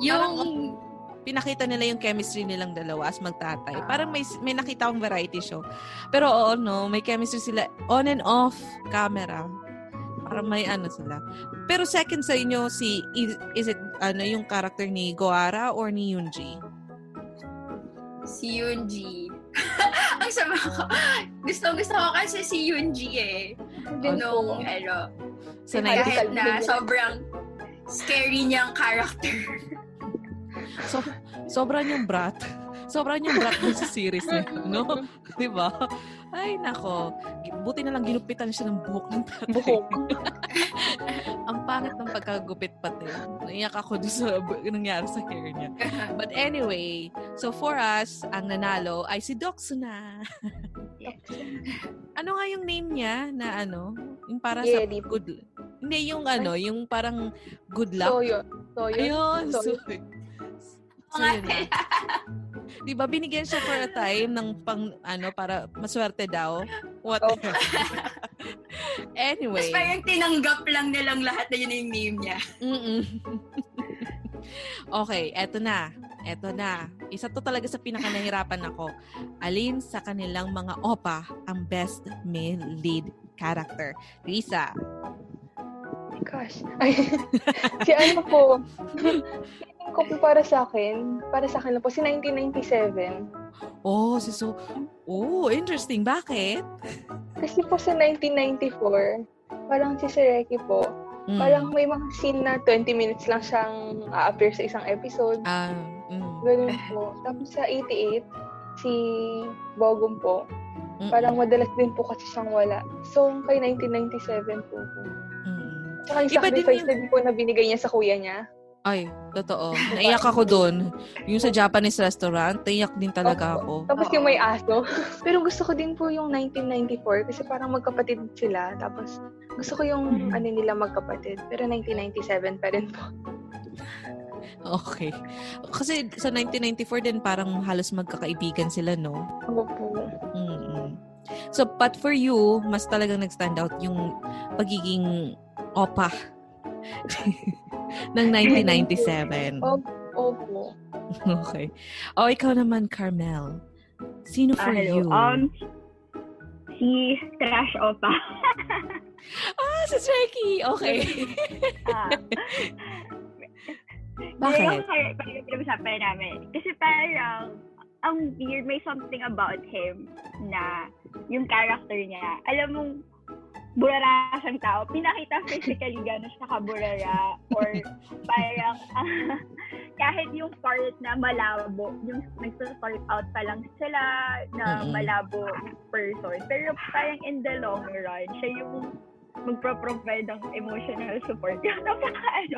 Parang, Yung... Pinakita nila yung chemistry nilang dalawa as magtatay. Ah. Parang may may nakita akong variety show. Pero oo, no, may chemistry sila on and off camera. Parang may ano sila. Pero second sa inyo, si, is, is it, ano, yung character ni Goara or ni Yunji? si Yoonji. Ang sama ko. Gusto, gusto ko kasi si Yoonji eh. Po. ano, Sa Ay, kahit 90, na sobrang scary niyang character. so, sobrang yung brat. Sobrang yung brat sa series na yun, no? Di ba? Ay, nako. Buti na lang ginupitan siya ng buhok ng tatay. Buhok. Ang pangit ng pagkagupit pati. Naiyak ako doon sa nangyari sa hair niya. But anyway, so for us, ang nanalo ay si Doksuna. ano nga yung name niya na ano? Yung para sa Yeri. good... Hindi, yung ano, yung parang good luck. So, yun. Ayun. So, So, so yun na. Di ba binigyan siya for a time ng pang ano para maswerte daw? What? Oh. anyway. Tapos parang tinanggap lang nilang lahat na yun yung name niya. Mm-mm. okay, eto na. Eto na. Isa to talaga sa pinaka nahirapan ako. Alin sa kanilang mga opa ang best male lead character? Lisa. Gosh. Ay, si ano po, feeling ko po para sa akin, para sa akin lang po, si 1997. Oh, si so... Oh, interesting. Bakit? Kasi po sa 1994, parang si Sireki po, Mm. parang may mga scene na 20 minutes lang siyang a-appear sa isang episode. Ah, mm. Ganun po. Tapos sa 88, si Bogum po, Mm-mm. parang madalas din po kasi siyang wala. So, kay 1997 po po. Mm. Tsaka yung Iba din sacrifice yung- din po na binigay niya sa kuya niya. Ay, totoo. Naiyak ako doon. Yung sa Japanese restaurant, naiyak din talaga ako. Tapos yung may aso. Pero gusto ko din po yung 1994 kasi parang magkapatid sila. Tapos gusto ko yung Mhm. ano nila magkapatid. Pero 1997 pa rin po. Okay. Kasi sa 1994 din parang halos magkakaibigan sila, no? Ako po. mm So, but for you, mas talagang nag-stand out yung pagiging opa ng 1997. Opo. Opo. Okay. O, ikaw naman, Carmel. Sino for hello. you? Um, si Trash Opa. ah, si Trekkie! Okay. Ah. Bakit? Yung parang pinag-usapan namin. Kasi parang, ang weird, may something about him na yung character niya. Alam mong, burara siyang tao. Pinakita physically gano'n siya kaburara. Or parang, kahit yung part na malabo, yung nag-start out pa lang sila na malabo person. Pero parang in the long run, siya yung magpro-provide ng emotional support. napaka, ano,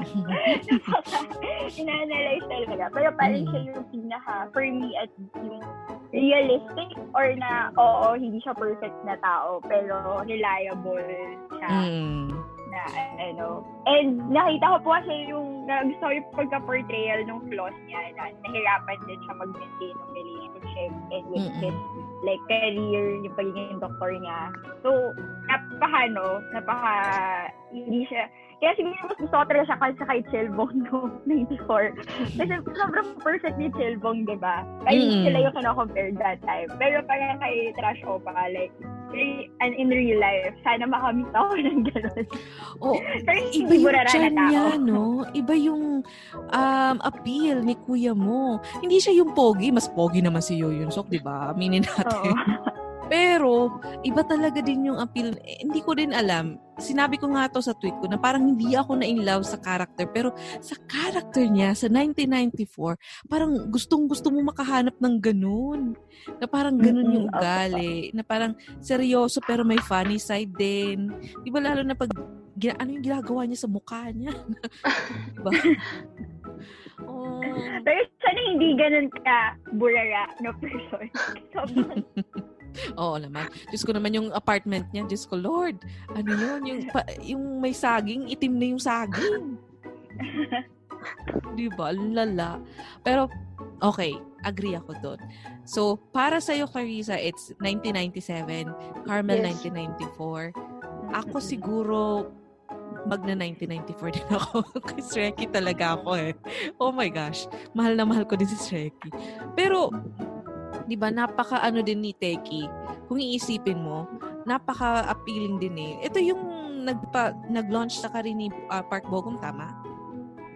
napaka, ina-analyze talaga. Pero parang Mm. siya yung pinaka, for me, at yung realistic or na, oo, hindi siya perfect na tao, pero reliable siya Mm. na, ano. And nakita ko po kasi yung, na, gusto ko yung pagka-portrayal ng flaws niya na nahirapan din siya mag-maintain ng relationship and with Mm-mm. his like career, yung pagiging doktor niya. So, napaka, no, napaka, hindi siya, kaya siguro mas gusto ko talaga siya kaysa kay Chelbong no, 94. Kasi sobrang perfect ni Chelbong, di ba? Ay, Mm. sila yung kino-compare that time. Pero parang kay Trash Opa, like, and in real life, sana makamit ako ng gano'n. Oh, Pero iba yung tao. niya, no? Iba yung um, appeal ni kuya mo. Hindi siya yung pogi. Mas pogi naman si Yoyun Sok, di ba? Aminin natin. Oo. Pero, iba talaga din yung appeal. Eh, hindi ko din alam. Sinabi ko nga to sa tweet ko na parang hindi ako na in love sa character. Pero sa character niya, sa 1994, parang gustong-gusto mo makahanap ng ganun. Na parang ganun yung ugali. Na parang seryoso pero may funny side din. Di ba lalo na pag gina- ano yung ginagawa niya sa mukha niya? diba? Oh. Pero sana hindi ganun ka burara na person. Sobrang Oo naman. Diyos ko naman yung apartment niya. Diyos ko, Lord. Ano yun? Yung, pa, yung may saging, itim na yung saging. Di ba? Lala. Pero, okay. Agree ako doon. So, para sa'yo, Clarissa, it's 1997. Carmel, Yes. 1994. Ako siguro, magna 1994 din ako. Kay Shreki talaga ako eh. Oh my gosh. Mahal na mahal ko din si Shreki. Pero, di ba, napaka ano din ni Teki. Kung iisipin mo, napaka-appealing din eh. Ito yung nagpa, nag-launch sa rin ni ah, Park Bogum, tama?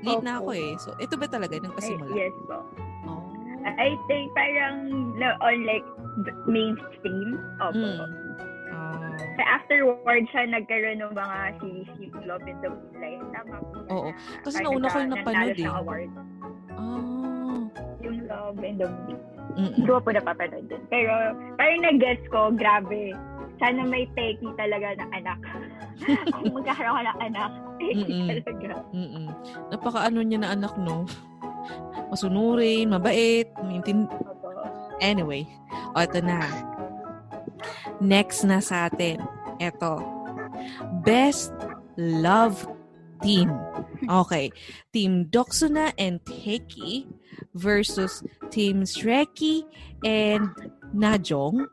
Late na ako eh. So, ito ba talaga yung Ay, nagpasimula? yes po. Oh. I think parang on like mainstream. Opo. Mm. Oh. So afterwards siya nagkaroon ng mga series yung Love in the Moonlight. Tama po. Oo. na Kasi nauna ko yung napanood eh. award. Oh. Yung Love in the Moonlight. Mm-mm. Hindi ko po napapanood din. Pero parang nag-guess ko, grabe. Sana may teki talaga na anak. Kung magkakaroon ka ng anak, Mm-mm. talaga. Mm-mm. Napaka ano niya na anak, no? Masunurin, mabait, maintin... Anyway, o ito na. Next na sa atin. Ito. Best Love Team. Okay. Team Doksuna and Teki versus Team Shreki and Najong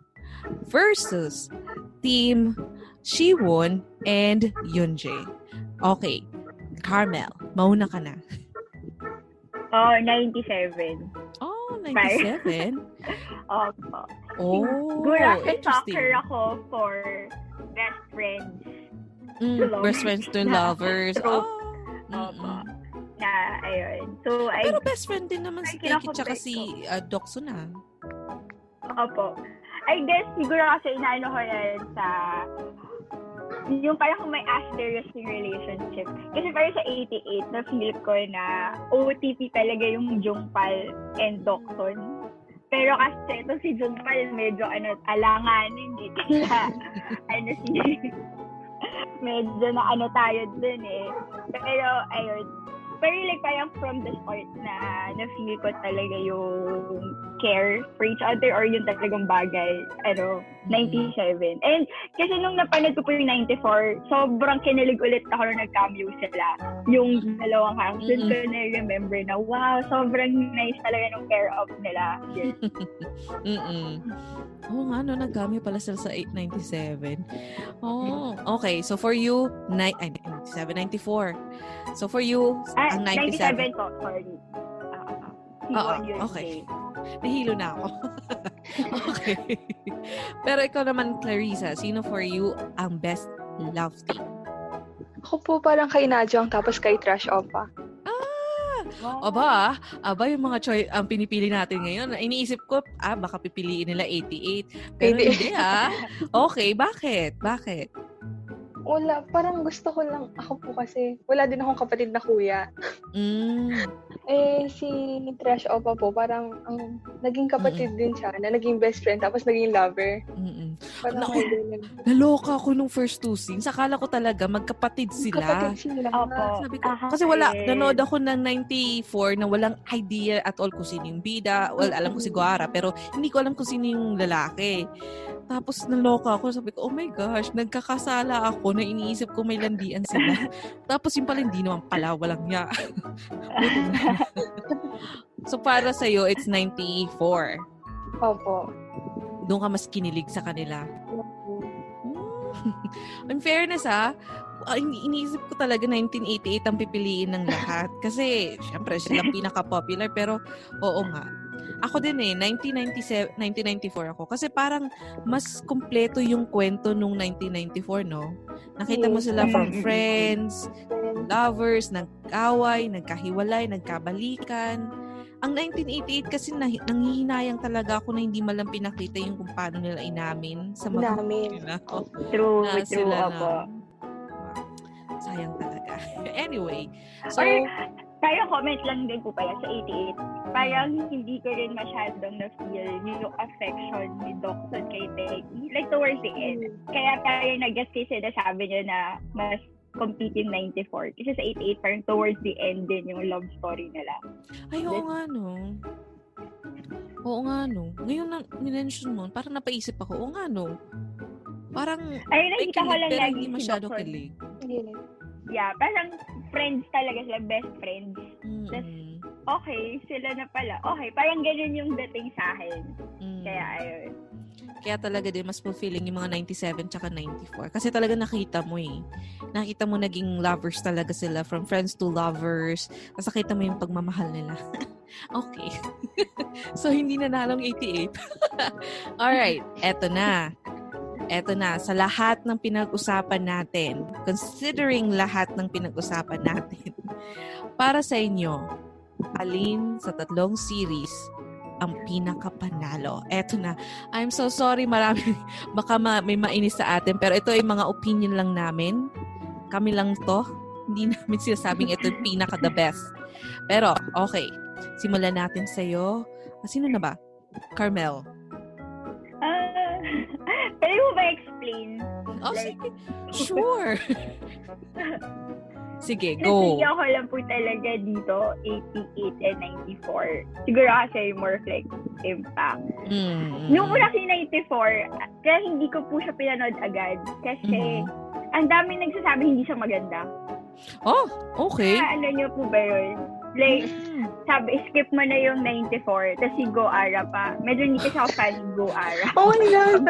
versus Team Shiwon and Yunjae. Okay. Carmel, mauna ka na. Oh, 97. Oh, 97? Opo. Oh, Siguro interesting. soccer ako for best friends. Mm, best friends to lovers. Oh. Opo. mm-mm. Na, ayun. So, I, Pero best friend din naman si Teki tsaka si uh, Doksun ah. opo. I guess, siguro kasi inaano ko yan sa yung parang kung may asterisk yung relationship. Kasi parang sa 88, na-feel ko na OTP talaga yung Jungpal and Dokson. Pero kasi ito si Jungpal medyo ano, alanganin dito na ano si medyo na ano tayo dun eh. Pero ayun, pero like parang from the start na na-feel ko talaga yung care for each other or yung talagang bagay, ano, 97. And kasi nung napanood ko po yung 94, sobrang kinilig ulit ako nung nag-cameo sila. Yung dalawang characters Mm-mm. ko na-remember na, wow, sobrang nice talaga nung care of nila. Yes. Mm-mm. Oo nga, no, nagkami pala sila sa 897. Oh, okay. So for you, ni- ay, 97, 94. So for you, Ah, ang 97. 97 po, sorry. Ah, si Oo, One Year okay. Nahilo na ako. okay. Pero ikaw naman, Clarissa, sino for you ang best love team? Ako po parang kay Najong tapos kay Trash Opa. Ah! Aba, aba yung mga choice ang pinipili natin ngayon. Iniisip ko, ah, baka pipiliin nila 88. Pero 88. hindi ah. Okay, bakit? Bakit? Wala, parang gusto ko lang, ako po kasi, wala din akong kapatid na kuya. Mm. Eh, si Trash Opa po, parang ang naging kapatid din siya, na naging best friend, tapos naging lover. Mm-mm. Parang Naku. Naloka ako nung first two scenes. Akala ko talaga magkapatid sila. Kapatid sila. Opo. Sabi ko, Ah, kasi wala, yes. nanood ako ng 94 na walang idea at all kung sino yung bida. Well, alam ko si Guara, pero hindi ko alam kung sino yung lalaki. Tapos naloka ako, sabi ko, oh my gosh, nagkakasala ako na iniisip ko may landian sila. Tapos yung pala, hindi naman pala, walang niya. so para sa'yo, it's 94. Opo. Doon ka mas kinilig sa kanila. In fairness ah, ah, ini- iniisip ko talaga 1988 ang pipiliin ng lahat. Kasi, syempre, sila pinaka-popular. Pero, oo nga. Ako din eh, 1997, 1994 ako. Kasi parang mas kompleto yung kwento nung 1994, no? Nakita mo sila from friends, lovers, nag-away, nagkahiwalay, nagkabalikan. ang 1988 kasi na, nanghihinayang talaga ako na hindi malang pinakita yung kung paano nila inamin sa mga nila. True, Na true, sila na. Sayang talaga. anyway, so, Or, Kaya comment lang din po pala sa 88. Parang hindi ko rin masyadong na-feel yung affection ni Dokson kay Peggy. Like towards the end. Kaya parang nag-guess kasi sinasabi niya na mas complete yung 94. Kasi sa 88, parang towards the end din yung love story nila. ay, oo nga, no. Oo nga, no. Ngayon na minention mo, parang napaisip ako, oo nga, no. Parang, Ay, nakita ko kilig, lang pero lagi si masyado Dokson. kilig. Yeah, parang friends talaga sila, best friends. Mm-mm. Okay, sila na pala. Okay, parang ganun yung dating sa akin. Mm. Kaya ayun. Kaya talaga din mas fulfilling yung mga 97 tsaka 94. Kasi talaga nakita mo eh. Nakita mo naging lovers talaga sila from friends to lovers. Tapos nakita mo yung pagmamahal nila. okay. so hindi na nalong 88. Alright, eto na. Eto na, sa lahat ng pinag-usapan natin, considering lahat ng pinag-usapan natin, para sa inyo, alin sa tatlong series ang pinakapanalo? Eto na, I'm so sorry, marami, baka ma- may mainis sa atin, pero ito ay mga opinion lang namin. Kami lang to. Hindi namin sinasabing ito yung pinaka the best. Pero, okay. Simulan natin sa'yo. Ah, sino na ba? Carmel. Pwede mo ba explain? Oh, Like- sige. Sure. sige, Kasi go. ako lang po talaga dito, 88 and 94. Siguro kasi more like impact. Mm. Nung una kasi 94, kaya hindi ko po siya pinanood agad. Kasi Mhm. ang dami nagsasabi hindi siya maganda. Oh, okay. Kaya ano niyo po ba yun? Like, sabi, skip mo na yung 94, tapos si Go Ara pa. Medyo hindi kasi ako fan ni Go Ara. Oh my God.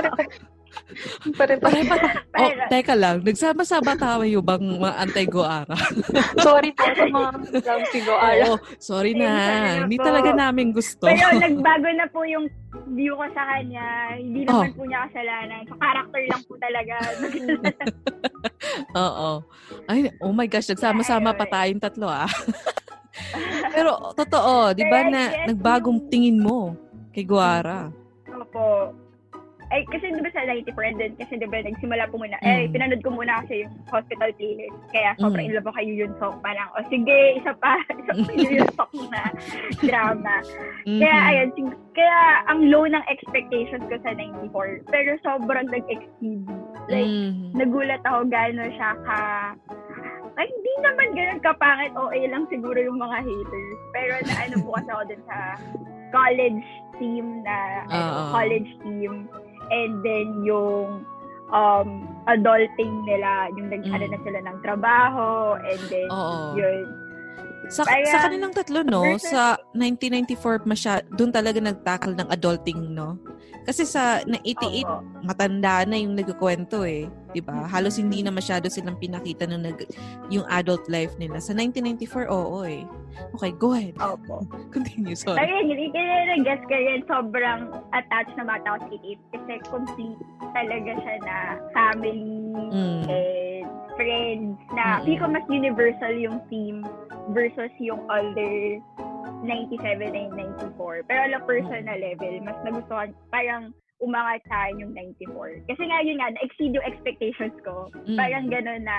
Pare, pare, pare. Oh, teka lang. Nagsama-sama tayo bang mga anti-Goara? Sorry po sa mga lang si Goara. Oo, sorry na. sana Hindi talaga namin gusto. Pero nagbago na po yung view ko sa kanya. Hindi Oh. naman po niya kasalanan. So, character lang po talaga. Oo. Ay, oh my gosh, nagsama-sama pa tayong tatlo ah. Pero totoo, 'di ba na guess nagbagong tingin mo kay Guara? Opo. Ay, kasi di ba sa 94 din, kasi di ba nagsimula po muna, eh, Mm. pinanood ko muna kasi yung hospital playlist. Kaya sobrang Mm. in love ako kay Yun Song. Parang, o sige, isa pa, isa pa yung Yun Song na drama. Kaya, Mhm. ayun, sig- kaya ang low ng expectations ko sa 94. Pero sobrang nag-exceed. Like, Mhm. nagulat ako gano'n siya ka... Ay, hindi naman ganun kapangit. OA lang siguro yung mga haters. Pero naano po kasi ako dun sa college team na ano, Oo. college team. And then yung um, adulting nila, yung nag-ano Mm. na sila ng trabaho, and then Oo. yun. Sa, Kaya- sa kanilang tatlo, no, versus- sa 1994, masya, doon talaga nagtackle ng adulting, no? Kasi sa na 88, Opo. matanda na yung nagkukwento eh. 'di ba? Halos hindi na masyado silang pinakita nung nag, yung adult life nila. Sa 1994, oo eh. Okay, go ahead. Opo. Continue, Pero sorry. yun, hindi ko na guess ko rin sobrang attached na bata ako sa 88 kasi complete talaga siya na family Mm. and friends na Mm-mm. mm ko mas universal yung theme versus yung older 97 and 94. Pero on a personal level, mas nagustuhan, parang umangat sa akin yung 94. Kasi nga yun nga, na-exceed yung expectations ko. Mm. Parang gano'n na,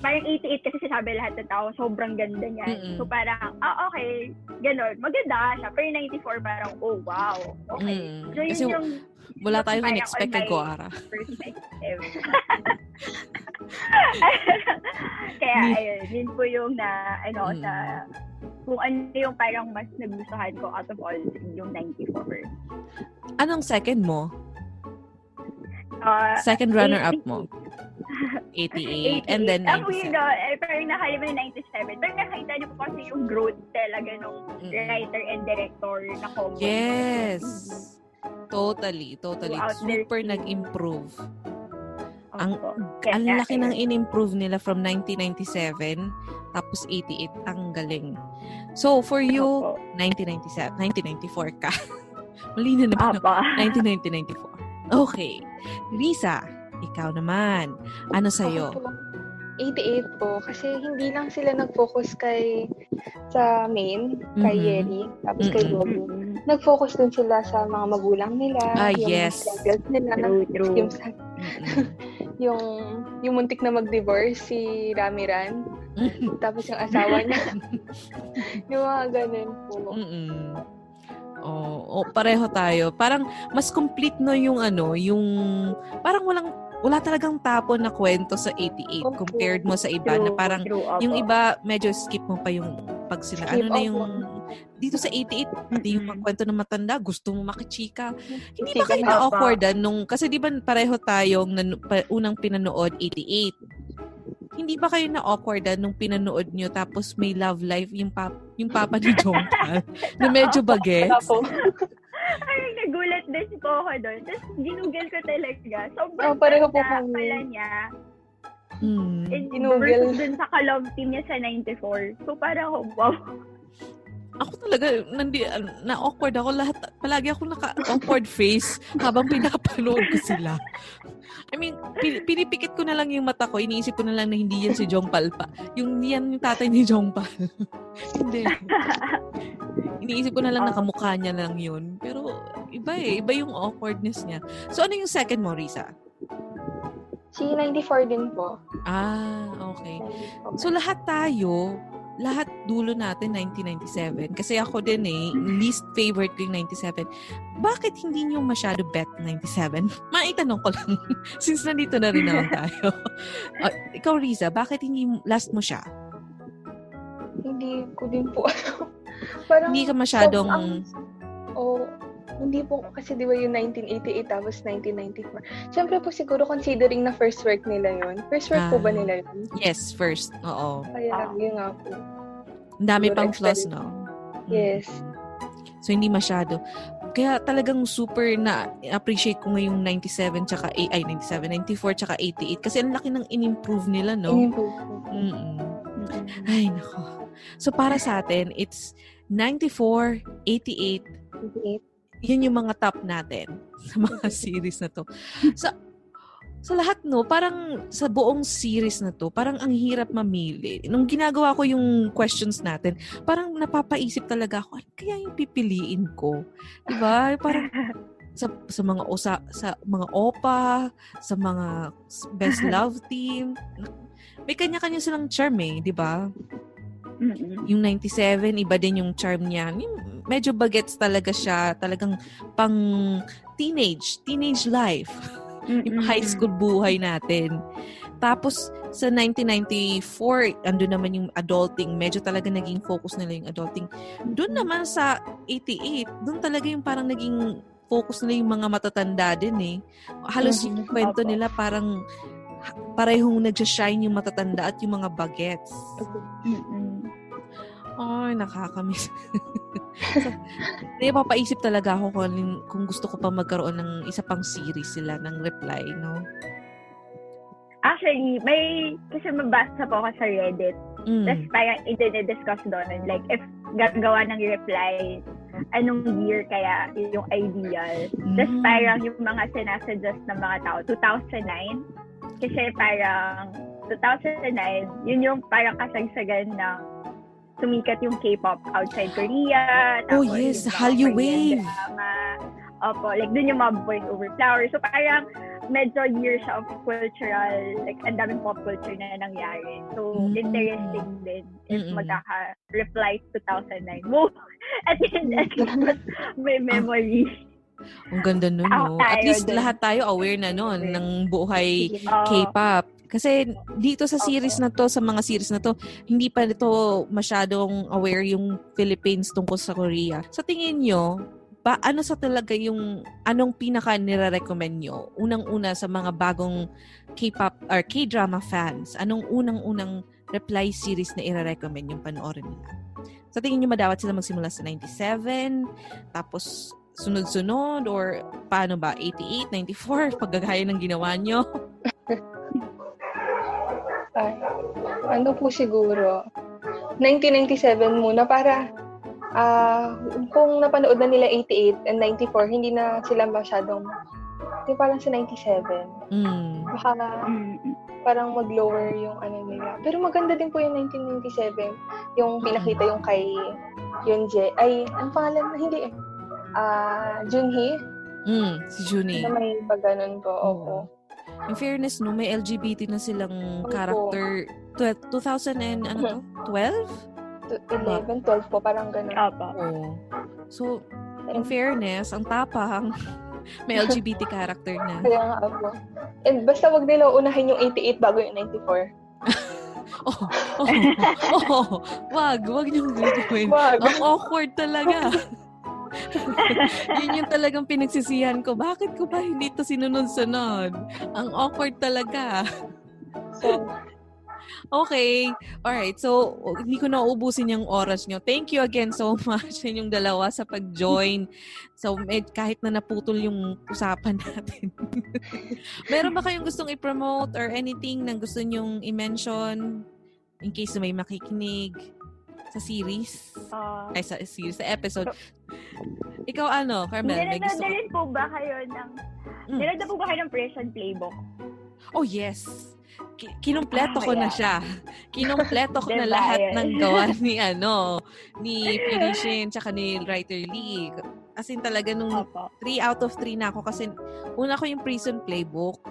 parang 88 kasi sinasabi lahat ng tao, sobrang ganda niya. Mm-mm. So parang, ah okay, gano'n, maganda siya. Pero yung 94 parang, oh wow, okay. Mm. So yun Kasi yung wala tayong in-expect kay Goara. perspective. Kaya ayun, yun po yung na, ano, Mm. sa, kung ano yung parang mas nagustuhan ko out of all, yung 94. Anong second mo? Uh, Second runner-up mo? 88. And then Ang weird, 97. no? parang nakalimutan yung 97. Pero nakita niyo po kasi yung growth talaga nung Mm. writer and director na combo. Yes. Totally, totally. Super nag-improve. Ang, Kaya, ang laki ng ayun. in-improve nila from 1997 tapos 88. Ang galing. So, for you, Opo. 1997, 1994 ka. Mali na naman. Apa. 1994. Okay. Risa, ikaw naman. Ano sa'yo? Ako po, 88 po, kasi hindi lang sila nag-focus kay sa main, kay Mhm. Yeri, tapos kay Mm-mm. Nag-focus din sila sa mga magulang nila, Ah, yung yes. struggles nila, True, true. yung, yung, yung muntik na mag-divorce si Ramiran, tapos yung asawa niya. yung mga ganun po. Mm-mm. Oo, oh, pareho tayo. Parang mas complete no yung ano, yung parang walang wala talagang tapon na kwento sa 88 Opo. compared mo sa iba na True, parang true, yung iba medyo skip mo pa yung pag sila Skip, ano na yung dito sa 88 pati yung Mm-mm. kwento ng matanda gusto mo makichika hindi ba kayo na. na awkward nung kasi di ba pareho tayong nan- pa- unang pinanood 88 hindi ba kayo na awkward nung pinanood nyo tapos may love life yung pap yung papa ni Jongkal na medyo bagets. Ay, nagulat din po ako doon. Tapos, ginugel ko talaga. Sobrang Oh, pareho po kami. pala niya. And Ginugel. versus dun sa kalong team niya sa 94. So, parang, wow. Ako talaga, nandi, na-awkward ako lahat. Palagi ako naka-awkward face habang pinapanood ko sila. I mean, pi- pinipikit ko na lang yung mata ko. Iniisip ko na lang na hindi yan si Jong Palpa. Yung yan yung tatay ni Jong Pal. hindi. Iniisip ko na lang na kamukha niya lang yun. Pero iba eh. Iba yung awkwardness niya. So, ano yung second mo, Risa? Si 94 din po. Ah, okay. So lahat tayo, lahat dulo natin 1997. Kasi ako din eh, least favorite ko yung 97. Bakit hindi nyo masyado bet 97? Maitanong ko lang. Since nandito na rin naman tayo. Ah, ikaw, Riza, bakit hindi last mo siya? Hindi ko din po alam. Parang, Hindi ka masyadong... oh, hindi po, kasi di ba yung 1988 tapos 1994. Siyempre po siguro considering na first work nila yun. First work po Ah. ba nila yun? Yes, first. Oo. Kaya yun nga po. Ang dami pang flaws, no? Yes. Mm. So, hindi masyado. Kaya talagang super na appreciate ko ngayong 97 tsaka ay, ay 97, 94 tsaka 88 kasi ang laki ng in-improve nila, no? In-improve po. Mm-mm. Ay, nako. So, para sa atin, it's 94, 88, 88. yun yung mga top natin sa mga series na to. Sa, sa lahat, no, parang sa buong series na to, parang ang hirap mamili. Nung ginagawa ko yung questions natin, parang napapaisip talaga ako, ano kaya yung pipiliin ko? Diba? Parang sa, sa mga osa, sa mga opa, sa mga best love team, may kanya-kanya silang charm eh, di ba? Mm-mm. Yung 97, iba din yung charm niya. Medyo bagets talaga siya. Talagang pang teenage, teenage life. yung high school buhay natin. Tapos, sa 1994, ando naman yung adulting. Medyo talaga naging focus nila yung adulting. Doon naman sa 88, doon talaga yung parang naging focus nila yung mga matatanda din eh. Halos Mhm. yung kwento nila parang parehong nag-shine yung matatanda at yung mga bagets. Mm-mm. Ay, nakakamiss. so, papaisip talaga ako kung, kung gusto ko pa magkaroon ng isa pang series sila ng reply, no? Actually, may, kasi mabasa po ako sa Reddit. Mm. Tapos parang i-discuss doon. Like, if gagawa ng reply, anong year kaya yung ideal. Tapos Mm. parang yung mga sinasuggest ng mga tao, 2009. Kasi parang 2009, yun yung parang kasagsagan ng sumikat yung K-pop outside Korea. Oh, tapos yes, yung mga Hallyu Wave. drama. Opo, like dun yung mga voice over flowers. So parang medyo year siya of cultural, like ang daming pop culture na nangyari. So Mm. interesting din if Mm-mm. magkaka-reply 2009. Wow! At yun, at yun, may memory. Ang ganda nun, no? At least dun. lahat tayo aware na nun ng buhay. K-pop. Kasi dito sa series na to, sa mga series na to, hindi pa ito masyadong aware yung Philippines tungkol sa Korea. Sa tingin nyo, ba, ano sa talaga yung, anong pinaka nire-recommend nyo? Unang-una sa mga bagong K-pop or K-drama fans, anong unang-unang reply series na i-recommend yung panoorin nila? Sa tingin nyo, madawat sila magsimula sa 97, tapos sunod-sunod, or paano ba, 88, 94, paggagaya ng ginawa nyo? Ay, ano po siguro? 1997 muna para ah kung napanood na nila 88 and 94, hindi na sila masyadong hindi parang sa 97. Mm. Baka Mm. parang mag-lower yung ano nila. Pero maganda din po yung 1997. Yung pinakita yung kay yung Je, ay, ang pangalan na hindi eh. Ah, Junhee, Mm, si Junie. na may pagganon po. Opo. In fairness, no, may LGBT na silang Opo. character. Tw- 2000 and ano to? 12? T- 11, 12 po, parang ganun. Opo. Oo. So, in fairness, ang tapang, may LGBT character na. Kaya nga po. And basta wag nila unahin yung 88 bago yung 94. Oh, oh, oh, wag, wag niyong gagawin. Wag. Ang awkward talaga. Yun yung talagang pinagsisihan ko. Bakit ko ba hindi to sinunod-sunod? Ang awkward talaga. So, Okay. Alright. So, hindi ko na uubusin yung oras nyo. Thank you again so much sa inyong dalawa sa pag-join. So, med, kahit na naputol yung usapan natin. Meron ba kayong gustong i-promote or anything na gusto nyong i-mention in case may makikinig sa series? Ah, Ay, sa series, sa episode. Ikaw ano, Carmel? Nanonood gusto na rin po ba kayo ng... Mm. Na po ba kayo ng Prison Playbook? Oh, yes. Ki- kinumpleto Ah, ko na yeah. siya. Kinumpleto ko na Diba lahat ng gawa ni ano, ni Pirishin tsaka ni Writer Lee. As in talaga nung Opo. 3 out of 3 na ako kasi una ko yung Prison Playbook,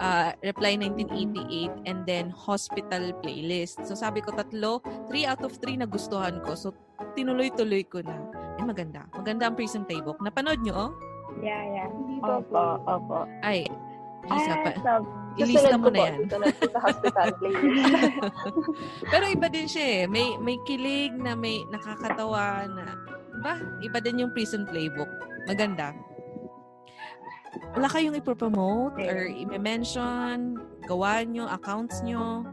uh, Reply 1988, and then Hospital Playlist. So sabi ko tatlo, 3 out of 3 nagustuhan ko. So tinuloy-tuloy ko na. Ay maganda. Maganda ang Prison Playbook. Napanood nyo, oh? Yeah, yeah. Opo, po. opo. Ay, Lisa Ah, pa. so, Ilista mo ko na yan. sa hospital playlist. Pero iba din siya eh. May, may kilig na may nakakatawa na, ba? Iba din yung prison playbook. Maganda. Wala kayong ipropromote or i-mention, gawa nyo, accounts nyo.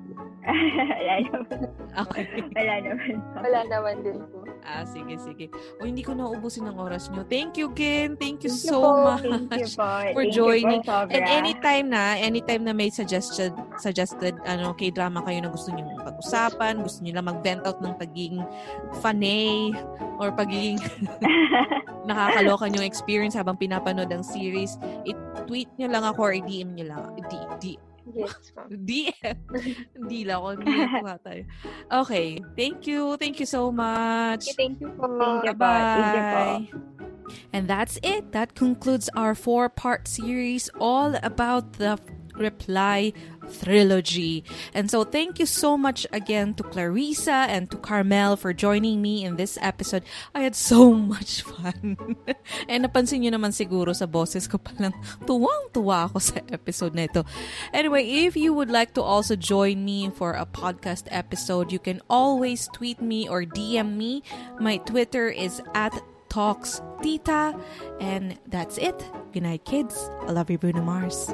Wala naman. Okay. Wala naman. Wala naman din po. ah, sige, sige. O, hindi ko naubusin ang oras nyo. Thank you, Ken. Thank you Thank you so po. much. Thank you po. for Thank joining. You po, sobra. And anytime na, anytime na may suggested, suggested ano, K-drama kayo na gusto niyo pag-usapan, gusto niyo lang mag-vent out ng pagiging fanay or pagiging nakakaloka yung experience habang pinapanood ang series, i-tweet nyo lang ako or i-DM nyo lang. D, D, Yes po. DM. Hindi lang po tayo. Okay. Thank you. Thank you so much. Thank you po. Thank you po. Thank you po. Bye. And that's it. That concludes our four part series all about the Reply trilogy. And so, thank you so much again to Clarissa and to Carmel for joining me in this episode. I had so much fun. and napansin nyo naman siguro sa boses ko palang tuwang-tuwa ako sa episode na ito. Anyway, if you would like to also join me for a podcast episode, you can always tweet me or DM me. My Twitter is at Talks Tita. And that's it. Good night, kids. I love you, Bruno Mars.